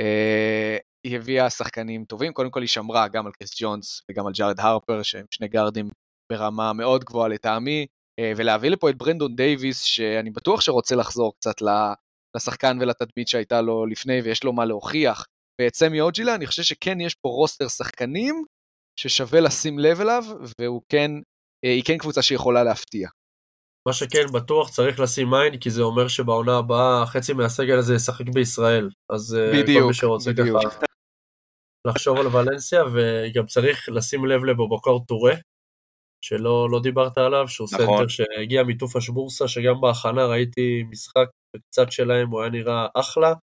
אה, היא הביאה שחקנים טובים. קודם כל היא שמרה גם על קריס ג'ונס וגם על ג'ארד הרפר, שהם שני גארדים ברמה מאוד גבוהה לטעמי, אה, ולהביא לפה את ברנדון דייוויס, שאני בטוח שרוצה לחזור קצת לשחקן ולתדמית שהייתה לו לפני ויש לו מה להוכיח. ואת סמי אוג'ילה, אני חושב שכן יש פה רוסטר שחקנים ששווה לשים לב אליו, והוא כן, אה, היא כן קבוצה שיכולה להפתיע. מה שכן, בטוח צריך לשים עין, כי זה אומר שבעונה הבאה חצי מהסגל הזה ישחק בישראל. אז אה, כל בדיוק, מי שרוצה בדיוק. ככה לחשוב על ולנסיה, וגם צריך לשים לב לבובקר טורה, שלא לא דיברת עליו, שהוא נכון. סנטר שהגיע מטופאש בורסה, שגם בהכנה ראיתי משחק קצת שלהם, הוא היה נראה אחלה.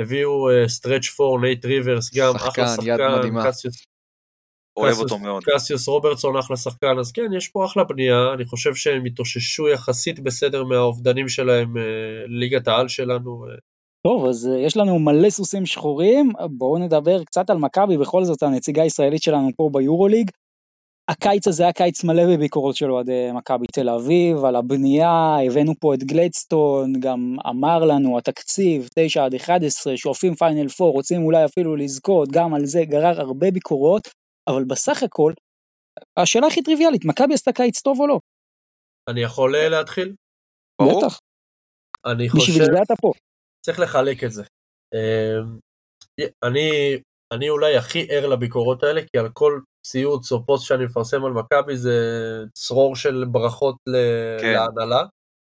הביאו stretch four, נייט רוברס, גם שחקן, אחלה יד שחקן, מדהימה. קסיוס, אוהב אותו מאוד. קסיוס רוברטסון אחלה שחקן, אז כן, יש פה אחלה בנייה, אני חושב שהם התאוששו יחסית בסדר מהאובדנים שלהם, אה, ליגת העל שלנו. אה. טוב, אז אה, יש לנו מלא סוסים שחורים, בואו נדבר קצת על מכבי, בכל זאת הנציגה הישראלית שלנו פה ביורוליג. הקיץ הזה היה קיץ מלא בביקורות של אוהדי מכבי תל אביב, על הבנייה, הבאנו פה את גלדסטון, גם אמר לנו התקציב 9 עד 11, שואפים פיינל 4, רוצים אולי אפילו לזכות, גם על זה גרר הרבה ביקורות, אבל בסך הכל, השאלה הכי טריוויאלית, מכבי עשתה קיץ טוב או לא? אני יכול אה, להתחיל? בטח, אני חושב... בשביל זה אתה פה. צריך לחלק את זה. אמ, אני, אני אולי הכי ער לביקורות האלה, כי על כל ציוץ או פוסט שאני מפרסם על מכבי זה צרור של ברכות ל- כן. להנהלה.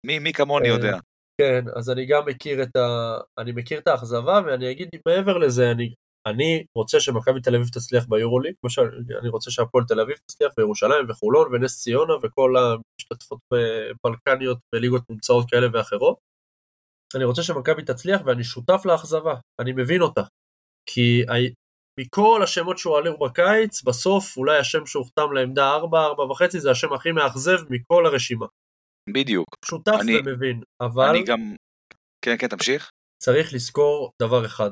מי מי כמוני אה, יודע. כן, אז אני גם מכיר את ה... אני מכיר את האכזבה, ואני אגיד מעבר לזה, אני, אני רוצה שמכבי תל אביב תצליח ביורוליג, כמו שאני רוצה שהפועל תל אביב תצליח, וירושלים וחולון ונס ציונה וכל המשתתפות בלקניות בליגות נמצאות כאלה ואחרות. אני רוצה שמכבי תצליח ואני שותף לאכזבה, אני מבין אותה. כי מכל השמות שהועלו בקיץ, בסוף אולי השם שהוחתם לעמדה 4, 4 וחצי, זה השם הכי מאכזב מכל הרשימה. בדיוק. שותף אני- ומבין, אבל... אני גם... כן, כן, תמשיך. צריך לזכור דבר אחד,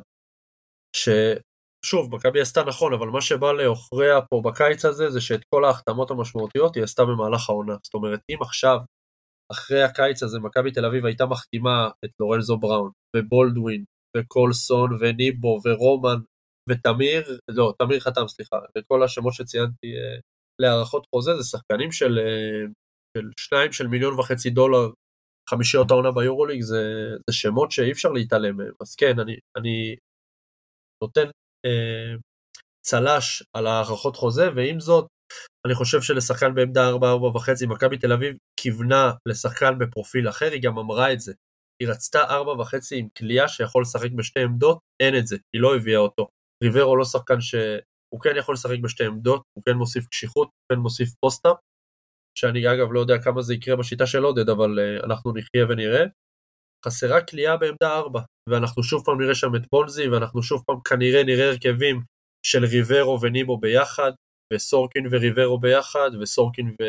ששוב, מכבי עשתה נכון, אבל מה שבא לעוכריה פה בקיץ הזה, זה שאת כל ההחתמות המשמעותיות היא עשתה במהלך העונה. זאת אומרת, אם עכשיו, אחרי הקיץ הזה, מכבי תל אביב הייתה מחתימה את לורנזו בראון, ובולדווין, וקולסון, וניבו, ורומן, ותמיר, לא, תמיר חתם, סליחה, וכל השמות שציינתי אה, להארכות חוזה, זה שחקנים של, אה, של שניים של מיליון וחצי דולר חמישיות העונה ביורוליג זה, זה שמות שאי אפשר להתעלם מהם. אז כן, אני, אני נותן אה, צל"ש על הארכות חוזה, ועם זאת, אני חושב שלשחקן בעמדה 4-4 וחצי, מכבי תל אביב כיוונה לשחקן בפרופיל אחר, היא גם אמרה את זה. היא רצתה 4 וחצי עם כליאה שיכול לשחק בשתי עמדות, אין את זה, היא לא הביאה אותו. ריברו לא שחקן שהוא כן יכול לשחק בשתי עמדות, הוא כן מוסיף קשיחות, הוא כן מוסיף פוסט-אפ, שאני אגב לא יודע כמה זה יקרה בשיטה של עודד, אבל uh, אנחנו נחיה ונראה. חסרה כליאה בעמדה 4, ואנחנו שוב פעם נראה שם את בונזי, ואנחנו שוב פעם כנראה נראה הרכבים של ריברו וניבו ביחד, וסורקין וריברו ביחד, וסורקין ו...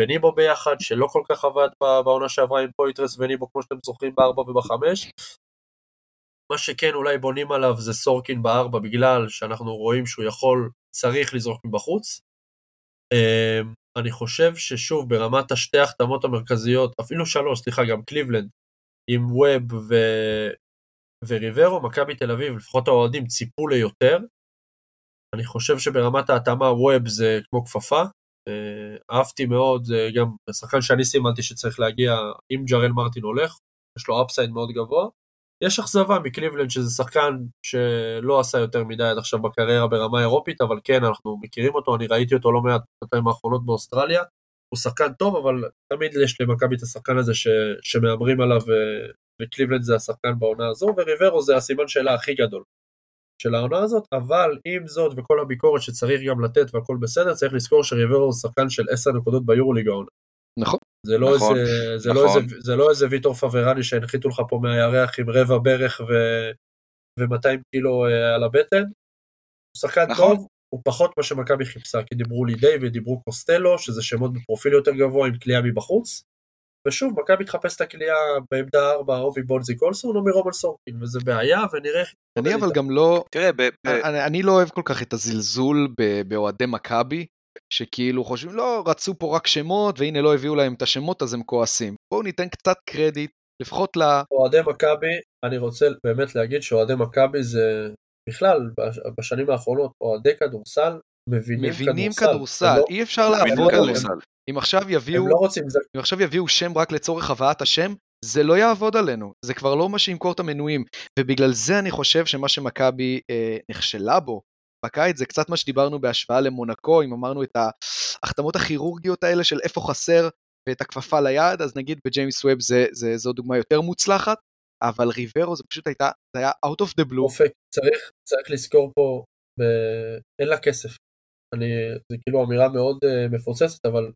וניבו ביחד, שלא כל כך עבד בעונה שעברה עם פויטרס וניבו, כמו שאתם זוכרים, בארבע ובחמש. מה שכן אולי בונים עליו זה סורקין בארבע, בגלל שאנחנו רואים שהוא יכול, צריך לזרוק מבחוץ. אמ, אני חושב ששוב, ברמת השתי החתמות המרכזיות, אפילו שלוש, סליחה, גם קליבלנד, עם ווב ו... וריברו, מכבי תל אביב, לפחות האוהדים ציפו ליותר. אני חושב שברמת ההתאמה ווב זה כמו כפפה. אה, אהבתי מאוד, זה גם השחקן שאני סימנתי שצריך להגיע, אם ג'רל מרטין הולך, יש לו אפסייד מאוד גבוה. יש אכזבה מקליבלנד שזה שחקן שלא עשה יותר מדי עד עכשיו בקריירה ברמה אירופית, אבל כן, אנחנו מכירים אותו, אני ראיתי אותו לא מעט בשנתיים האחרונות באוסטרליה. הוא שחקן טוב, אבל תמיד יש למכבי את השחקן הזה ש... שמהמרים עליו, ו- וקליבלנד זה השחקן בעונה הזו, וריברו זה הסימן שאלה הכי גדול של העונה הזאת, אבל עם זאת וכל הביקורת שצריך גם לתת והכל בסדר, צריך לזכור שריברו הוא שחקן של 10 נקודות ביורוליג העונה. נכון. זה לא, נכון, איזה, זה, נכון. לא איזה, זה לא איזה ויטור פברני שהנחיתו לך פה מהירח עם רבע ברך ו... ו-200 קילו אה, על הבטן. הוא שחקן נכון. טוב, הוא פחות מה שמכבי חיפשה, כי דיברו לידי ודיברו קוסטלו, שזה שמות בפרופיל יותר גבוה עם כליאה מבחוץ. ושוב, מכבי תחפש את הכליאה בעמדה 4 או מבונזי קולסון או מרומן סורקין, וזה בעיה, ונראה איך... אני אבל. גם לא, תראה, אני, אני לא אוהב כל כך את הזלזול באוהדי מכבי, שכאילו חושבים, לא, רצו פה רק שמות, והנה לא הביאו להם את השמות, אז הם כועסים. בואו ניתן קצת קרדיט, לפחות ל... אוהדי מכבי, אני רוצה באמת להגיד שאוהדי מכבי זה בכלל, בש- בשנים האחרונות, אוהדי כדורסל מבינים, מבינים כדורסל. כדורסל, הם לא- אי אפשר מבינים לעבוד עליהם. כדורסל. אם עכשיו יביאו, הם לא רוצים, זה אם עכשיו יביאו שם רק לצורך הבאת השם, זה לא יעבוד עלינו, זה כבר לא מה שימכור את המנויים, ובגלל זה אני חושב שמה שמכבי אה, נכשלה בו בקיץ זה קצת מה שדיברנו בהשוואה למונקו, אם אמרנו את ההחתמות הכירורגיות האלה של איפה חסר ואת הכפפה ליד, אז נגיד בג'יימס ווב זה, זה, זו דוגמה יותר מוצלחת, אבל ריברו זה פשוט הייתה, זה היה out of the blue, אופק, צריך, צריך לזכור פה, ב... אין לה כסף. אני, זה כאילו אמירה מאוד uh, מפוצצת, אבל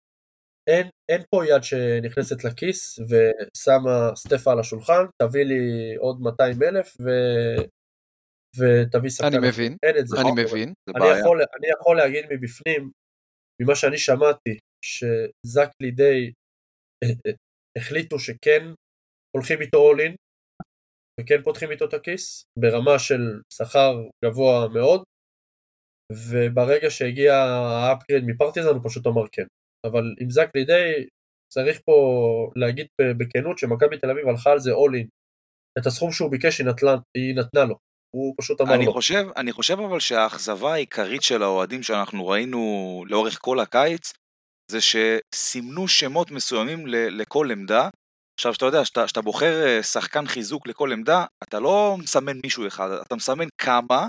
אין, אין פה יד שנכנסת לכיס ושמה סטפה על השולחן, תביא לי עוד 200 אלף ו... ותביא שחקן. אני מבין, אין את זה. אני מבין. זה אני בעיה. יכול, אני יכול להגיד מבפנים, ממה שאני שמעתי, שזק לידי אה, אה, החליטו שכן הולכים איתו in, וכן פותחים איתו את הכיס, ברמה של שכר גבוה מאוד, וברגע שהגיע האפגריד מפרטיזן הוא פשוט אמר כן. אבל עם זק לידי צריך פה להגיד בכנות שמכבי תל אביב הלכה על זה all in. את הסכום שהוא ביקש היא נתנה, היא נתנה לו. הוא פשוט אמר אני לא. חושב, אני חושב אבל שהאכזבה העיקרית של האוהדים שאנחנו ראינו לאורך כל הקיץ, זה שסימנו שמות מסוימים לכל עמדה. עכשיו, שאתה יודע, כשאתה בוחר אה, שחקן חיזוק לכל עמדה, אתה לא מסמן מישהו אחד, אתה מסמן כמה,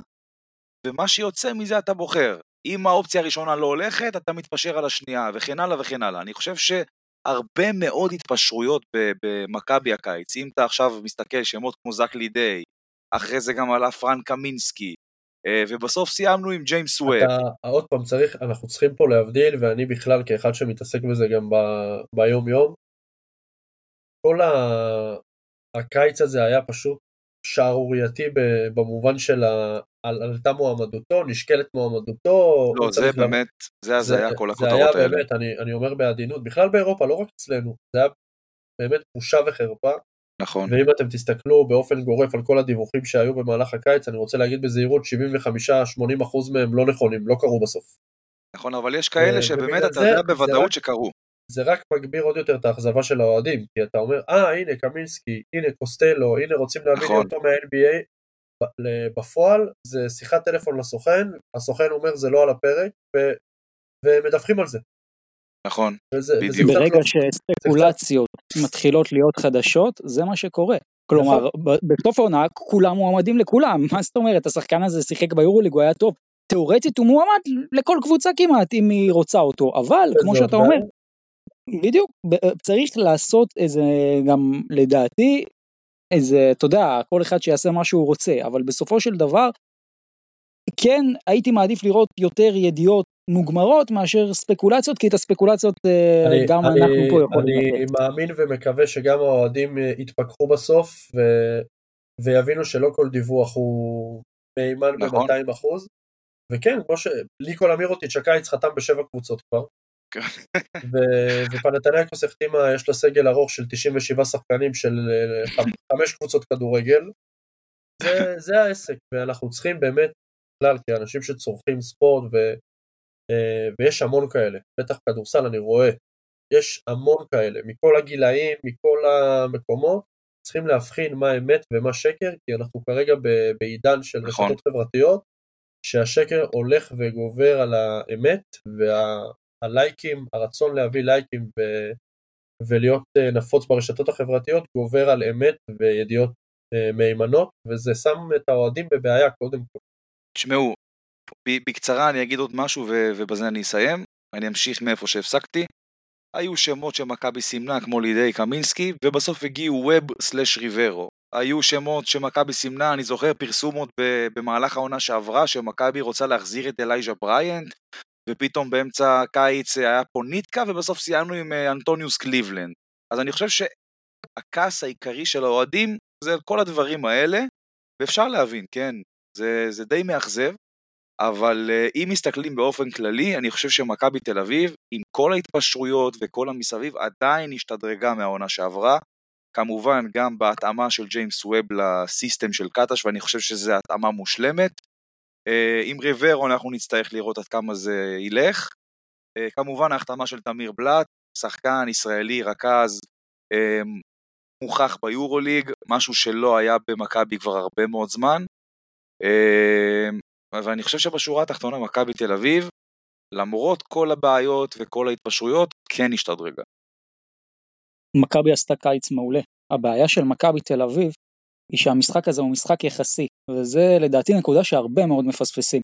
ומה שיוצא מזה אתה בוחר. אם האופציה הראשונה לא הולכת, אתה מתפשר על השנייה, וכן הלאה וכן הלאה. אני חושב שהרבה מאוד התפשרויות במכבי הקיץ. אם אתה עכשיו מסתכל שמות כמו זק לידי, אחרי זה גם עלה פרנק קמינסקי, אה, ובסוף סיימנו עם ג'יימס ווב. אתה, עוד פעם צריך, אנחנו צריכים פה להבדיל, ואני בכלל כאחד שמתעסק בזה גם ב, ביום יום, כל ה, הקיץ הזה היה פשוט שערורייתי במובן של עלתה מועמדותו, נשקלת מועמדותו. לא, זה באמת, זה הזיה כל זה הכותרות היה האלה. באמת, אני, אני אומר בעדינות, בכלל באירופה, לא רק אצלנו, זה היה באמת בושה וחרפה, נכון. ואם אתם תסתכלו באופן גורף על כל הדיווחים שהיו במהלך הקיץ, אני רוצה להגיד בזהירות, 75-80% מהם לא נכונים, לא קרו בסוף. נכון, אבל יש כאלה אה, שבאמת אתה זה- יודע זה בוודאות שקרו. זה רק מגביר עוד יותר את האכזבה של האוהדים, כי אתה אומר, אה, הנה קמינסקי, הנה קוסטלו, הנה רוצים להביא נכון. אותו מה-NBA, בפועל זה שיחת טלפון לסוכן, הסוכן אומר זה לא על הפרק, ו- ומדווחים על זה. נכון. וזה, וזה בדיוק. קצת ברגע לא- שספקולציות מתחילות להיות חדשות, זה מה שקורה. כלומר, ב- בסוף העונה כולם מועמדים לכולם, מה זאת אומרת, השחקן הזה שיחק ביורוליג, הוא היה טוב. תאורטית הוא מועמד לכל קבוצה כמעט, אם היא רוצה אותו, אבל כמו זה שאתה אומר. בדיוק, ב- צריך לעשות איזה, גם לדעתי, איזה, אתה יודע, כל אחד שיעשה מה שהוא רוצה, אבל בסופו של דבר, כן, הייתי מעדיף לראות יותר ידיעות מוגמרות מאשר ספקולציות, כי את הספקולציות אה, אני, גם אני, אנחנו פה יכולים אני לתת. מאמין ומקווה שגם האוהדים אה, יתפכחו בסוף ו, ויבינו שלא כל דיווח הוא מהימן נכון. ב-200 אחוז. וכן, כמו שליקו אמירוטיץ' הקיץ חתם בשבע קבוצות כבר. ו- ופנתנייקוס החתימה, יש לה סגל ארוך של 97 שחקנים של אה, חמש קבוצות כדורגל. זה, זה העסק, ואנחנו צריכים באמת, בכלל, כאנשים שצורכים ספורט, ו, אה, ויש המון כאלה, בטח כדורסל אני רואה, יש המון כאלה, מכל הגילאים, מכל המקומות, צריכים להבחין מה אמת ומה שקר, כי אנחנו כרגע בעידן של נכון. רשתות חברתיות, שהשקר הולך וגובר על האמת, והלייקים, הרצון להביא לייקים ו... ולהיות אה, נפוץ ברשתות החברתיות גובר על אמת וידיעות אה, מהימנות, וזה שם את האוהדים בבעיה קודם כל. תשמעו, בקצרה אני אגיד עוד משהו ובזה אני אסיים. אני אמשיך מאיפה שהפסקתי. היו שמות שמכבי סימנה כמו לידי קמינסקי, ובסוף הגיעו ווב slash ריברו. היו שמות שמכבי סימנה, אני זוכר ב- במהלך העונה שעברה, שמכבי רוצה להחזיר את אלייז'ה בריאנט, ופתאום באמצע הקיץ היה פה ניטקה, ובסוף סיימנו עם אה, אנטוניוס קליבלנד. אז אני חושב שהכעס העיקרי של האוהדים זה כל הדברים האלה, ואפשר להבין, כן, זה, זה די מאכזב, אבל uh, אם מסתכלים באופן כללי, אני חושב שמכבי תל אביב, עם כל ההתפשרויות וכל המסביב, עדיין השתדרגה מהעונה שעברה. כמובן, גם בהתאמה של ג'יימס ווב לסיסטם של קטש, ואני חושב שזו התאמה מושלמת. Uh, עם ריברו אנחנו נצטרך לראות עד כמה זה ילך. Uh, כמובן, ההחתמה של תמיר בלאט, שחקן ישראלי, רכז, uh, מוכח ביורוליג, משהו שלא היה במכבי כבר הרבה מאוד זמן. ואני חושב שבשורה התחתונה מכבי תל אביב, למרות כל הבעיות וכל ההתפשרויות, כן השתדרגה. מכבי עשתה קיץ מעולה. הבעיה של מכבי תל אביב היא שהמשחק הזה הוא משחק יחסי, וזה לדעתי נקודה שהרבה מאוד מפספסים.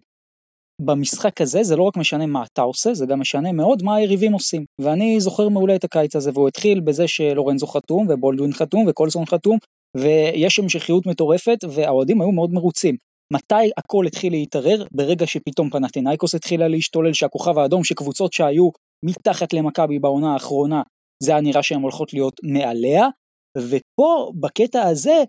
במשחק הזה זה לא רק משנה מה אתה עושה, זה גם משנה מאוד מה היריבים עושים. ואני זוכר מעולה את הקיץ הזה, והוא התחיל בזה שלורנזו חתום, ובולדווין חתום, וקולסון חתום, ויש המשכיות מטורפת, והאוהדים היו מאוד מרוצים. מתי הכל התחיל להתערער? ברגע שפתאום פנתינייקוס התחילה להשתולל, שהכוכב האדום, שקבוצות שהיו מתחת למכבי בעונה האחרונה, זה היה נראה שהן הולכות להיות מעליה, ופה, בקטע הזה,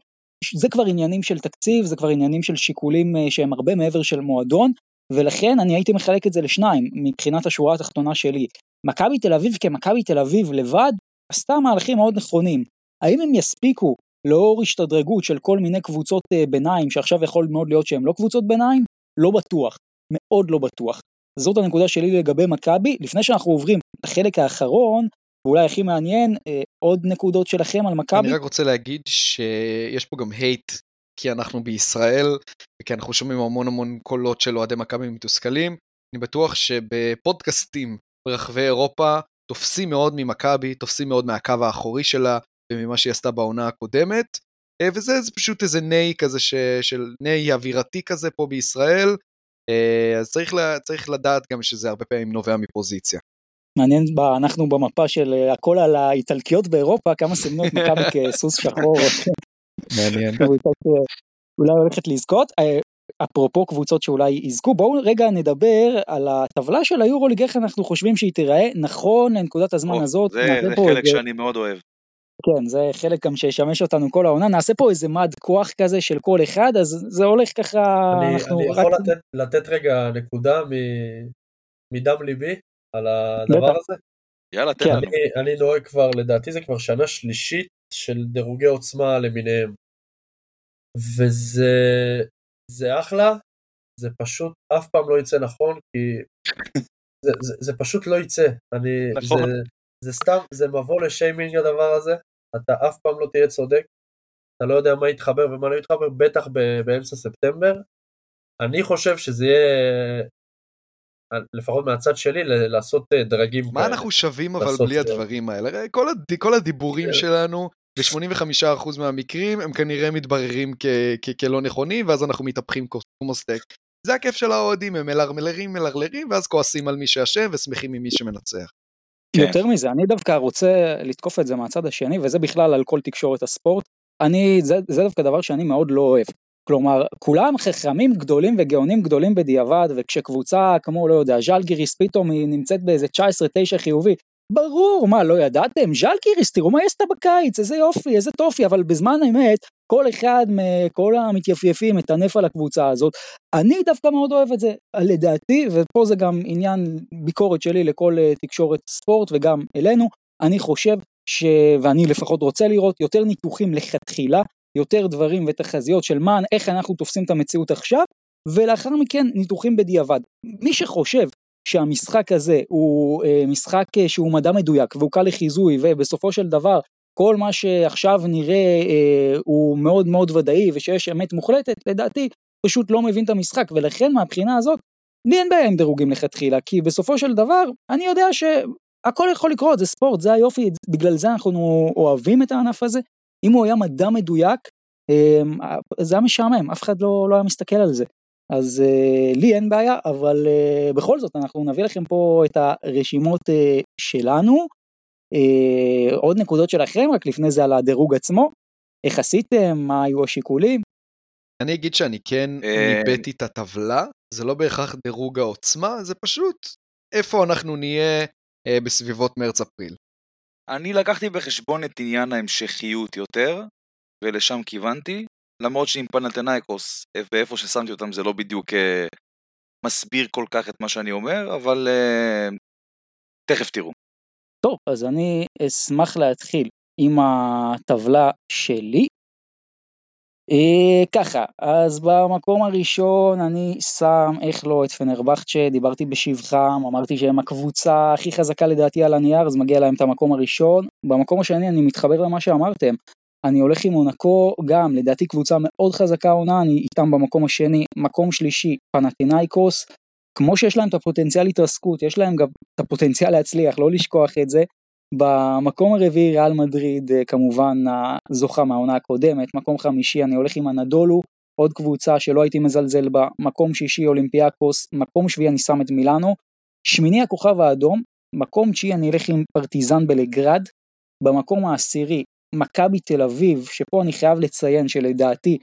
זה כבר עניינים של תקציב, זה כבר עניינים של שיקולים אה, שהם הרבה מעבר של מועדון, ולכן אני הייתי מחלק את זה לשניים, מבחינת השורה התחתונה שלי. מכבי תל אביב כמכבי תל אביב לבד, עשתה מהלכים מאוד נכונים. האם הם יספיקו לאור השתדרגות של כל מיני קבוצות אה, ביניים, שעכשיו יכול מאוד להיות שהן לא קבוצות ביניים? לא בטוח, מאוד לא בטוח. זאת הנקודה שלי לגבי מכבי. לפני שאנחנו עוברים לחלק האחרון, ואולי הכי מעניין, אה, עוד נקודות שלכם על מכבי? אני רק רוצה להגיד שיש פה גם הייט, כי אנחנו בישראל, וכי אנחנו שומעים המון המון קולות של אוהדי מכבי מתוסכלים. אני בטוח שבפודקאסטים ברחבי אירופה תופסים מאוד ממכבי, תופסים מאוד מהקו האחורי שלה וממה שהיא עשתה בעונה הקודמת. אה, וזה פשוט איזה ניי כזה ש, של ניי אווירתי כזה פה בישראל, אה, אז צריך, צריך לדעת גם שזה הרבה פעמים נובע מפוזיציה. מעניין, אנחנו במפה של אה, הכל על האיטלקיות באירופה, כמה סימנו את מכבי כסוס שחור. מעניין. אולי הולכת לזכות. אה, אפרופו קבוצות שאולי יזכו, בואו רגע נדבר על הטבלה של היורוליג, איך אנחנו חושבים שהיא תיראה, נכון לנקודת הזמן הזאת. זה, זה חלק איזה... שאני מאוד אוהב. כן, זה חלק גם שישמש אותנו כל העונה, נעשה פה איזה מד כוח כזה של כל אחד, אז זה הולך ככה... אני, אני יכול רק... לתת, לתת רגע נקודה מ... מדם ליבי על הדבר הזה? יאללה, תן לנו. אני, אני נוהג כבר, לדעתי זה כבר שנה שלישית של דירוגי עוצמה למיניהם. וזה זה אחלה, זה פשוט אף פעם לא יצא נכון, כי זה, זה, זה פשוט לא יצא. אני, נכון. זה, זה סתם, זה מבוא לשיימינג הדבר הזה, אתה אף פעם לא תהיה צודק, אתה לא יודע מה יתחבר ומה לא יתחבר, בטח באמצע ספטמבר. אני חושב שזה יהיה לפחות מהצד שלי, לעשות אה, דרגים מה כאלה. אנחנו שווים אבל בלי אה, הדברים האלה? כל, הד... כל הדיבורים כן. שלנו, ב-85% מהמקרים, הם כנראה מתבררים כ- כ- כלא נכונים, ואז אנחנו מתהפכים כמו סטייק. זה הכיף של האוהדים, הם מלרמלרים, מלרלרים, ואז כועסים על מי שאשם ושמחים ממי שמנצח. כן. יותר מזה, אני דווקא רוצה לתקוף את זה מהצד השני, וזה בכלל על כל תקשורת הספורט. אני, זה, זה דווקא דבר שאני מאוד לא אוהב. כלומר, כולם חכמים גדולים וגאונים גדולים בדיעבד, וכשקבוצה כמו, לא יודע, ז'לגיריס פתאום היא נמצאת באיזה 19-9 חיובי, ברור, מה, לא ידעתם? ז'לגיריס, תראו מה היא עשתה בקיץ, איזה יופי, איזה טופי, אבל בזמן אמת, כל אחד מכל המתייפייפים מטנף על הקבוצה הזאת. אני דווקא מאוד אוהב את זה, לדעתי, ופה זה גם עניין ביקורת שלי לכל אה, תקשורת ספורט וגם אלינו, אני חושב ש... ואני לפחות רוצה לראות יותר ניתוחים לכתחילה יותר דברים ותחזיות של מה, איך אנחנו תופסים את המציאות עכשיו, ולאחר מכן ניתוחים בדיעבד. מי שחושב שהמשחק הזה הוא אה, משחק אה, שהוא מדע מדויק והוא קל לחיזוי ובסופו של דבר כל מה שעכשיו נראה אה, הוא מאוד מאוד ודאי ושיש אמת מוחלטת, לדעתי פשוט לא מבין את המשחק ולכן מהבחינה הזאת לי אין בעיה עם דירוגים לכתחילה כי בסופו של דבר אני יודע שהכל יכול לקרות זה ספורט זה היופי בגלל זה אנחנו אוהבים את הענף הזה אם הוא היה מדע מדויק, אמ, זה היה משעמם, אף אחד לא, לא היה מסתכל על זה. אז uh, לי אין בעיה, אבל uh, בכל זאת אנחנו נביא לכם פה את הרשימות uh, שלנו. עוד נקודות שלכם, רק לפני זה על הדירוג עצמו. איך עשיתם? מה היו השיקולים? אני אגיד שאני כן ניבאתי את הטבלה, זה לא בהכרח דירוג העוצמה, זה פשוט איפה אנחנו נהיה בסביבות מרץ-אפריל. אני לקחתי בחשבון את עניין ההמשכיות יותר, ולשם כיוונתי, למרות שעם פנתנאיקוס ואיפה ששמתי אותם זה לא בדיוק uh, מסביר כל כך את מה שאני אומר, אבל uh, תכף תראו. טוב, אז אני אשמח להתחיל עם הטבלה שלי. אה, ככה, אז במקום הראשון אני שם, איך לא, את פנרבכצ'ה, דיברתי בשבחם, אמרתי שהם הקבוצה הכי חזקה לדעתי על הנייר, אז מגיע להם את המקום הראשון. במקום השני אני מתחבר למה שאמרתם, אני הולך עם מונקו, גם לדעתי קבוצה מאוד חזקה עונה, אני איתם במקום השני, מקום שלישי, פנטינאיקוס, כמו שיש להם את הפוטנציאל התרסקות, יש להם גם את הפוטנציאל להצליח, לא לשכוח את זה. במקום הרביעי ריאל מדריד אה, כמובן הזוכה מהעונה הקודמת, מקום חמישי אני הולך עם הנדולו, עוד קבוצה שלא הייתי מזלזל בה, מקום שישי אולימפיאקוס, מקום שביעי אני שם את מילאנו, שמיני הכוכב האדום, מקום תשיעי אני אלך עם פרטיזן בלגרד, במקום העשירי מכבי תל אביב, שפה אני חייב לציין שלדעתי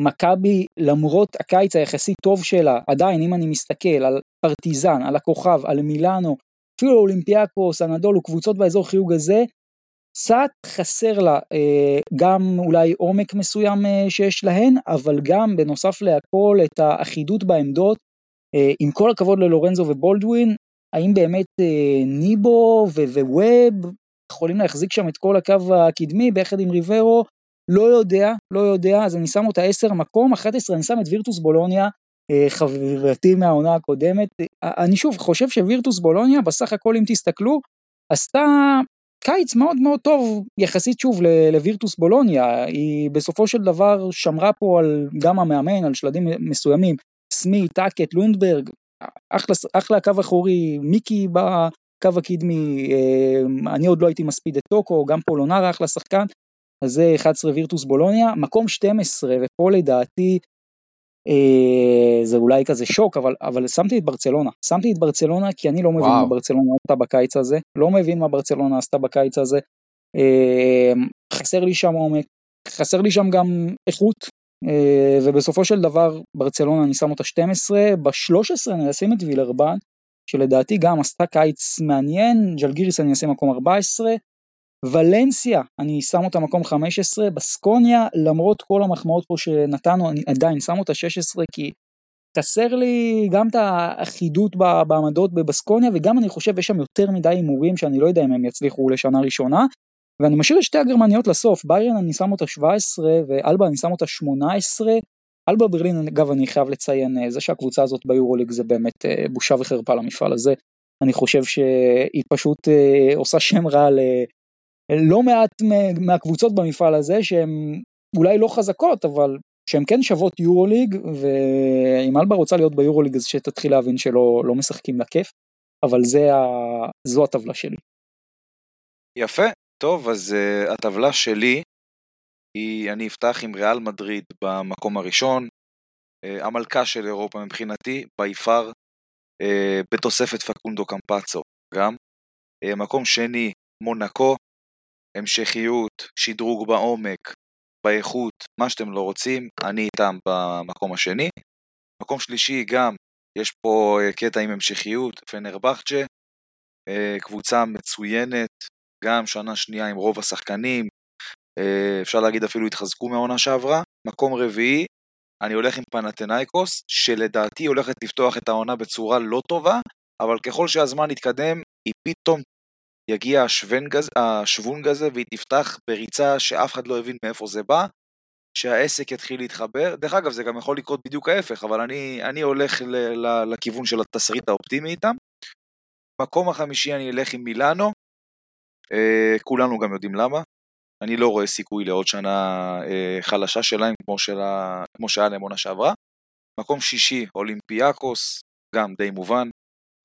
מכבי למרות הקיץ היחסית טוב שלה, עדיין אם אני מסתכל על פרטיזן, על הכוכב, על מילאנו, אפילו אולימפיאקוס, אנדולו, קבוצות באזור חיוג הזה, קצת חסר לה אה, גם אולי עומק מסוים אה, שיש להן, אבל גם בנוסף להכל את האחידות בעמדות. אה, עם כל הכבוד ללורנזו ובולדווין, האם באמת ניבו וווב יכולים להחזיק שם את כל הקו הקדמי ביחד עם ריברו? לא יודע, לא יודע, אז אני שם אותה 10 מקום, 11 אני שם את וירטוס בולוניה, חברתי מהעונה הקודמת. אני שוב חושב שווירטוס בולוניה בסך הכל אם תסתכלו, עשתה קיץ מאוד מאוד טוב יחסית שוב לווירטוס בולוניה, היא בסופו של דבר שמרה פה על גם המאמן, על שלדים מסוימים, סמי, האקט, לונדברג, אחלה, אחלה קו אחורי, מיקי בקו הקדמי, אה, אני עוד לא הייתי מספיד את טוקו, גם פולונרה אחלה שחקן, אז זה 11 וירטוס בולוניה, מקום 12, ופה לדעתי אה, זה אולי כזה שוק, אבל, אבל שמתי את ברצלונה. שמתי את ברצלונה כי אני לא מבין וואו. מה ברצלונה עשתה בקיץ הזה, לא מבין מה ברצלונה עשתה בקיץ הזה. אה, חסר לי שם עומק, חסר לי שם גם איכות, אה, ובסופו של דבר ברצלונה אני שם אותה 12, ב-13 אני אשים את וילרבן, שלדעתי גם עשתה קיץ מעניין, ג'לגיריס אני אשים מקום 14, ולנסיה, אני שם אותה מקום 15, בסקוניה, למרות כל המחמאות פה שנתנו, אני עדיין שם אותה 16 כי חסר לי גם את האחידות בעמדות בבסקוניה, וגם אני חושב יש שם יותר מדי הימורים שאני לא יודע אם הם יצליחו לשנה ראשונה, ואני משאיר את שתי הגרמניות לסוף, ביירן אני שם אותה 17 ואלבה אני שם אותה 18, אלבה ברלין אגב אני חייב לציין, אה, זה שהקבוצה הזאת ביורוליג זה באמת אה, בושה וחרפה למפעל הזה, אני חושב שהיא פשוט אה, עושה שם רע לא מעט מהקבוצות במפעל הזה שהן אולי לא חזקות אבל שהן כן שוות יורוליג ואם אלבה רוצה להיות ביורוליג אז שתתחיל להבין שלא לא משחקים לכיף אבל זה ה... זו הטבלה שלי. יפה. טוב אז uh, הטבלה שלי היא אני אפתח עם ריאל מדריד במקום הראשון uh, המלכה של אירופה מבחינתי ביפר uh, בתוספת פקונדו קמפצו גם. uh, מקום שני מונקו המשכיות, שדרוג בעומק, באיכות, מה שאתם לא רוצים, אני איתם במקום השני. מקום שלישי גם, יש פה אה, קטע עם המשכיות, פנרבכצ'ה, אה, קבוצה מצוינת, גם שנה שנייה עם רוב השחקנים, אה, אפשר להגיד אפילו התחזקו מהעונה שעברה. מקום רביעי, אני הולך עם פנתנאיקוס, שלדעתי הולכת לפתוח את העונה בצורה לא טובה, אבל ככל שהזמן יתקדם, היא פתאום יגיע השוונג הזה והיא תפתח בריצה שאף אחד לא הבין מאיפה זה בא, שהעסק יתחיל להתחבר. דרך אגב, זה גם יכול לקרות בדיוק ההפך, אבל אני, אני הולך ל, ל, לכיוון של התסריט האופטימי איתם. מקום החמישי אני אלך עם מילאנו, אה, כולנו גם יודעים למה. אני לא רואה סיכוי לעוד שנה אה, חלשה שלהם כמו, שלה, כמו שהיה להם עונה שעברה. מקום שישי, אולימפיאקוס, גם די מובן.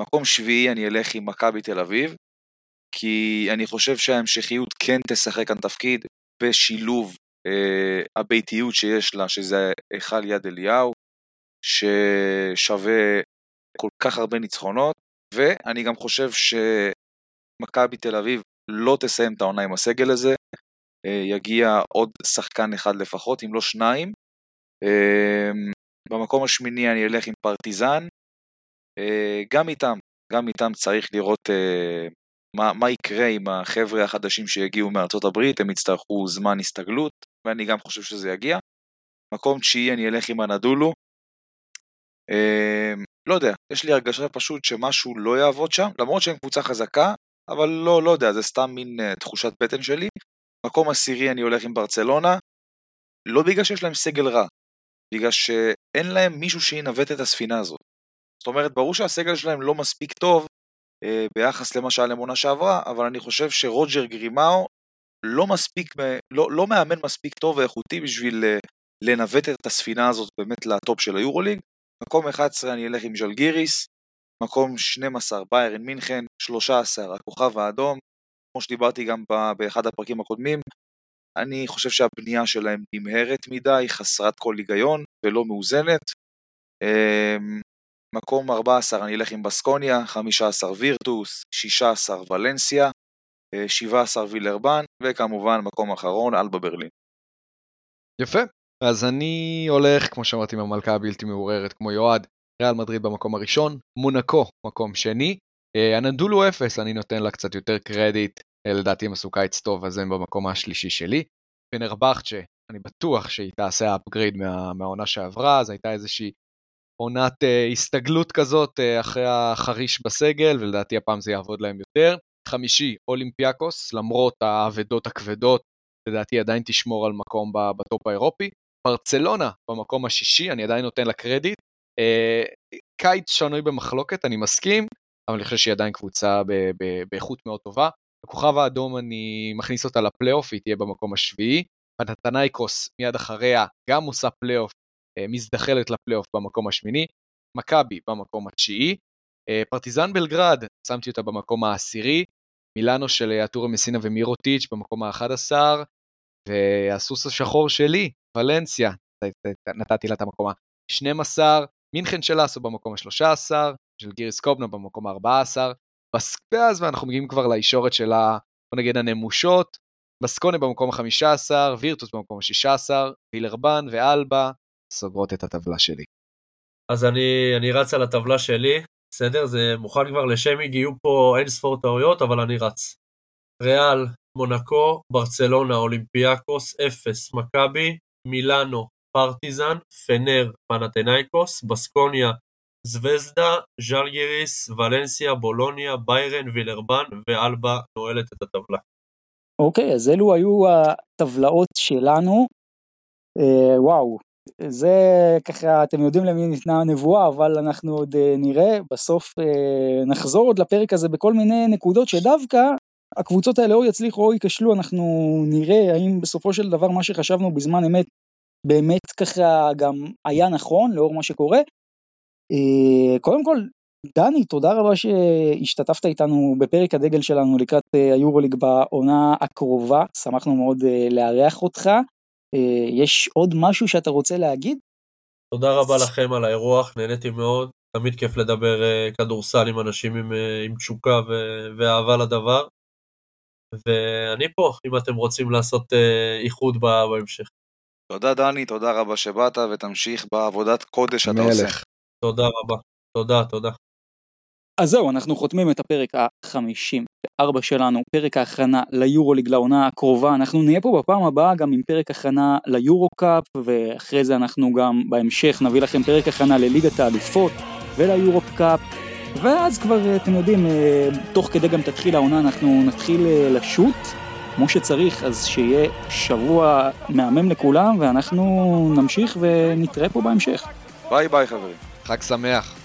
מקום שביעי אני אלך עם מכבי תל אביב, כי אני חושב שההמשכיות כן תשחק כאן תפקיד בשילוב אה, הביתיות שיש לה, שזה היכל יד אליהו, ששווה כל כך הרבה ניצחונות, ואני גם חושב שמכבי תל אביב לא תסיים את העונה עם הסגל הזה, אה, יגיע עוד שחקן אחד לפחות, אם לא שניים. אה, במקום השמיני אני אלך עם פרטיזן, אה, גם איתם, גם איתם צריך לראות אה, מה, מה יקרה עם החבר'ה החדשים שיגיעו מארצות הברית, הם יצטרכו זמן הסתגלות, ואני גם חושב שזה יגיע. מקום תשיעי אני אלך עם הנדולו. אה, לא יודע, יש לי הרגשה פשוט שמשהו לא יעבוד שם, למרות שהם קבוצה חזקה, אבל לא, לא יודע, זה סתם מין uh, תחושת בטן שלי. מקום עשירי אני הולך עם ברצלונה, לא בגלל שיש להם סגל רע, בגלל שאין להם מישהו שינווט את הספינה הזאת. זאת אומרת, ברור שהסגל שלהם לא מספיק טוב אה, ביחס למה שהיה למונה שעברה, אבל אני חושב שרוג'ר גרימאו לא מספיק, לא, לא מאמן מספיק טוב ואיכותי בשביל אה, לנווט את הספינה הזאת באמת לטופ של היורוליג. מקום 11 אני אלך עם ז'לגיריס, מקום 12 ביירן מינכן, 13 הכוכב האדום, כמו שדיברתי גם באחד הפרקים הקודמים, אני חושב שהבנייה שלהם נמהרת מדי, חסרת כל היגיון ולא מאוזנת. מקום 14 אני אלך עם בסקוניה, 15 וירטוס, 16 ולנסיה, 17 וילרבן, וכמובן מקום אחרון אלבה ברלין. יפה, אז אני הולך, כמו שאמרתי, עם המלכה הבלתי מעוררת כמו יועד, ריאל מדריד במקום הראשון, מונקו מקום שני, אה, אנאדולו אפס, אני נותן לה קצת יותר קרדיט, לדעתי הם עשו קיץ טוב, אז הם במקום השלישי שלי. פנרבכצ'ה, אני בטוח שהיא תעשה upgrade מה, מהעונה שעברה, אז הייתה איזושהי עונת uh, הסתגלות כזאת uh, אחרי החריש בסגל, ולדעתי הפעם זה יעבוד להם יותר. חמישי, אולימפיאקוס, למרות האבדות הכבדות, לדעתי עדיין תשמור על מקום בטופ האירופי. ברצלונה במקום השישי, אני עדיין נותן לה קרדיט. Uh, קיץ שנוי במחלוקת, אני מסכים, אבל אני חושב שהיא עדיין קבוצה באיכות מאוד טובה. הכוכב האדום אני מכניס אותה לפלייאוף, היא תהיה במקום השביעי. פנתנייקוס מיד אחריה גם עושה פלייאוף, מזדחלת לפלייאוף במקום השמיני. מכבי במקום התשיעי. אה, פרטיזן בלגרד, שמתי אותה במקום העשירי. מילאנו של אטורה מסינה ומירוטיץ' במקום ה-11. והסוס השחור שלי, ולנסיה, נתתי לה את המקום ה-12. מינכן של אסו במקום ה-13. של גיריס קובנה במקום ה-14. בספאז, ואנחנו מגיעים כבר לישורת של ה... בוא נגיד הנמושות, בסקונה במקום ה-15, וירטוס במקום ה-16, וילרבן ואלבה סוגרות את הטבלה שלי. אז אני, אני רץ על הטבלה שלי, בסדר? זה מוכן כבר לשמיג, יהיו פה אין ספור טעויות, אבל אני רץ. ריאל, מונקו, ברצלונה, אולימפיאקוס, אפס, מכבי, מילאנו, פרטיזן, פנר, פנתנייקוס, בסקוניה, זווזדה, ז'לגיריס, ולנסיה, בולוניה, ביירן, וילרבן ואלבה נועלת את הטבלה. אוקיי, אז אלו היו הטבלאות שלנו. אה, וואו, זה ככה, אתם יודעים למי ניתנה הנבואה, אבל אנחנו עוד אה, נראה, בסוף אה, נחזור עוד לפרק הזה בכל מיני נקודות שדווקא הקבוצות האלה או יצליחו או ייכשלו, אנחנו נראה האם בסופו של דבר מה שחשבנו בזמן אמת באמת ככה גם היה נכון לאור מה שקורה. אה, קודם כל, דני, תודה רבה שהשתתפת איתנו בפרק הדגל שלנו לקראת היורוליג בעונה הקרובה, שמחנו מאוד לארח אותך. יש עוד משהו שאתה רוצה להגיד? תודה רבה לכם על האירוח, נהניתי מאוד, תמיד כיף לדבר כדורסל עם אנשים עם, עם תשוקה ו- ואהבה לדבר. ואני פה, אם אתם רוצים לעשות איחוד בהמשך. תודה דני, תודה רבה שבאת, ותמשיך בעבודת קודש שאתה עושה. תודה רבה. תודה, תודה. אז זהו, אנחנו חותמים את הפרק ה-54 שלנו, פרק ההכנה ליורוליג לעונה הקרובה. אנחנו נהיה פה בפעם הבאה גם עם פרק הכנה ליורו קאפ, ואחרי זה אנחנו גם בהמשך נביא לכם פרק הכנה לליגת האלופות וליורו קאפ. ואז כבר, אתם יודעים, אה, תוך כדי גם תתחיל העונה, אנחנו נתחיל אה, לשוט כמו שצריך, אז שיהיה שבוע מהמם לכולם, ואנחנו נמשיך ונתראה פה בהמשך. ביי ביי חברים. חג שמח.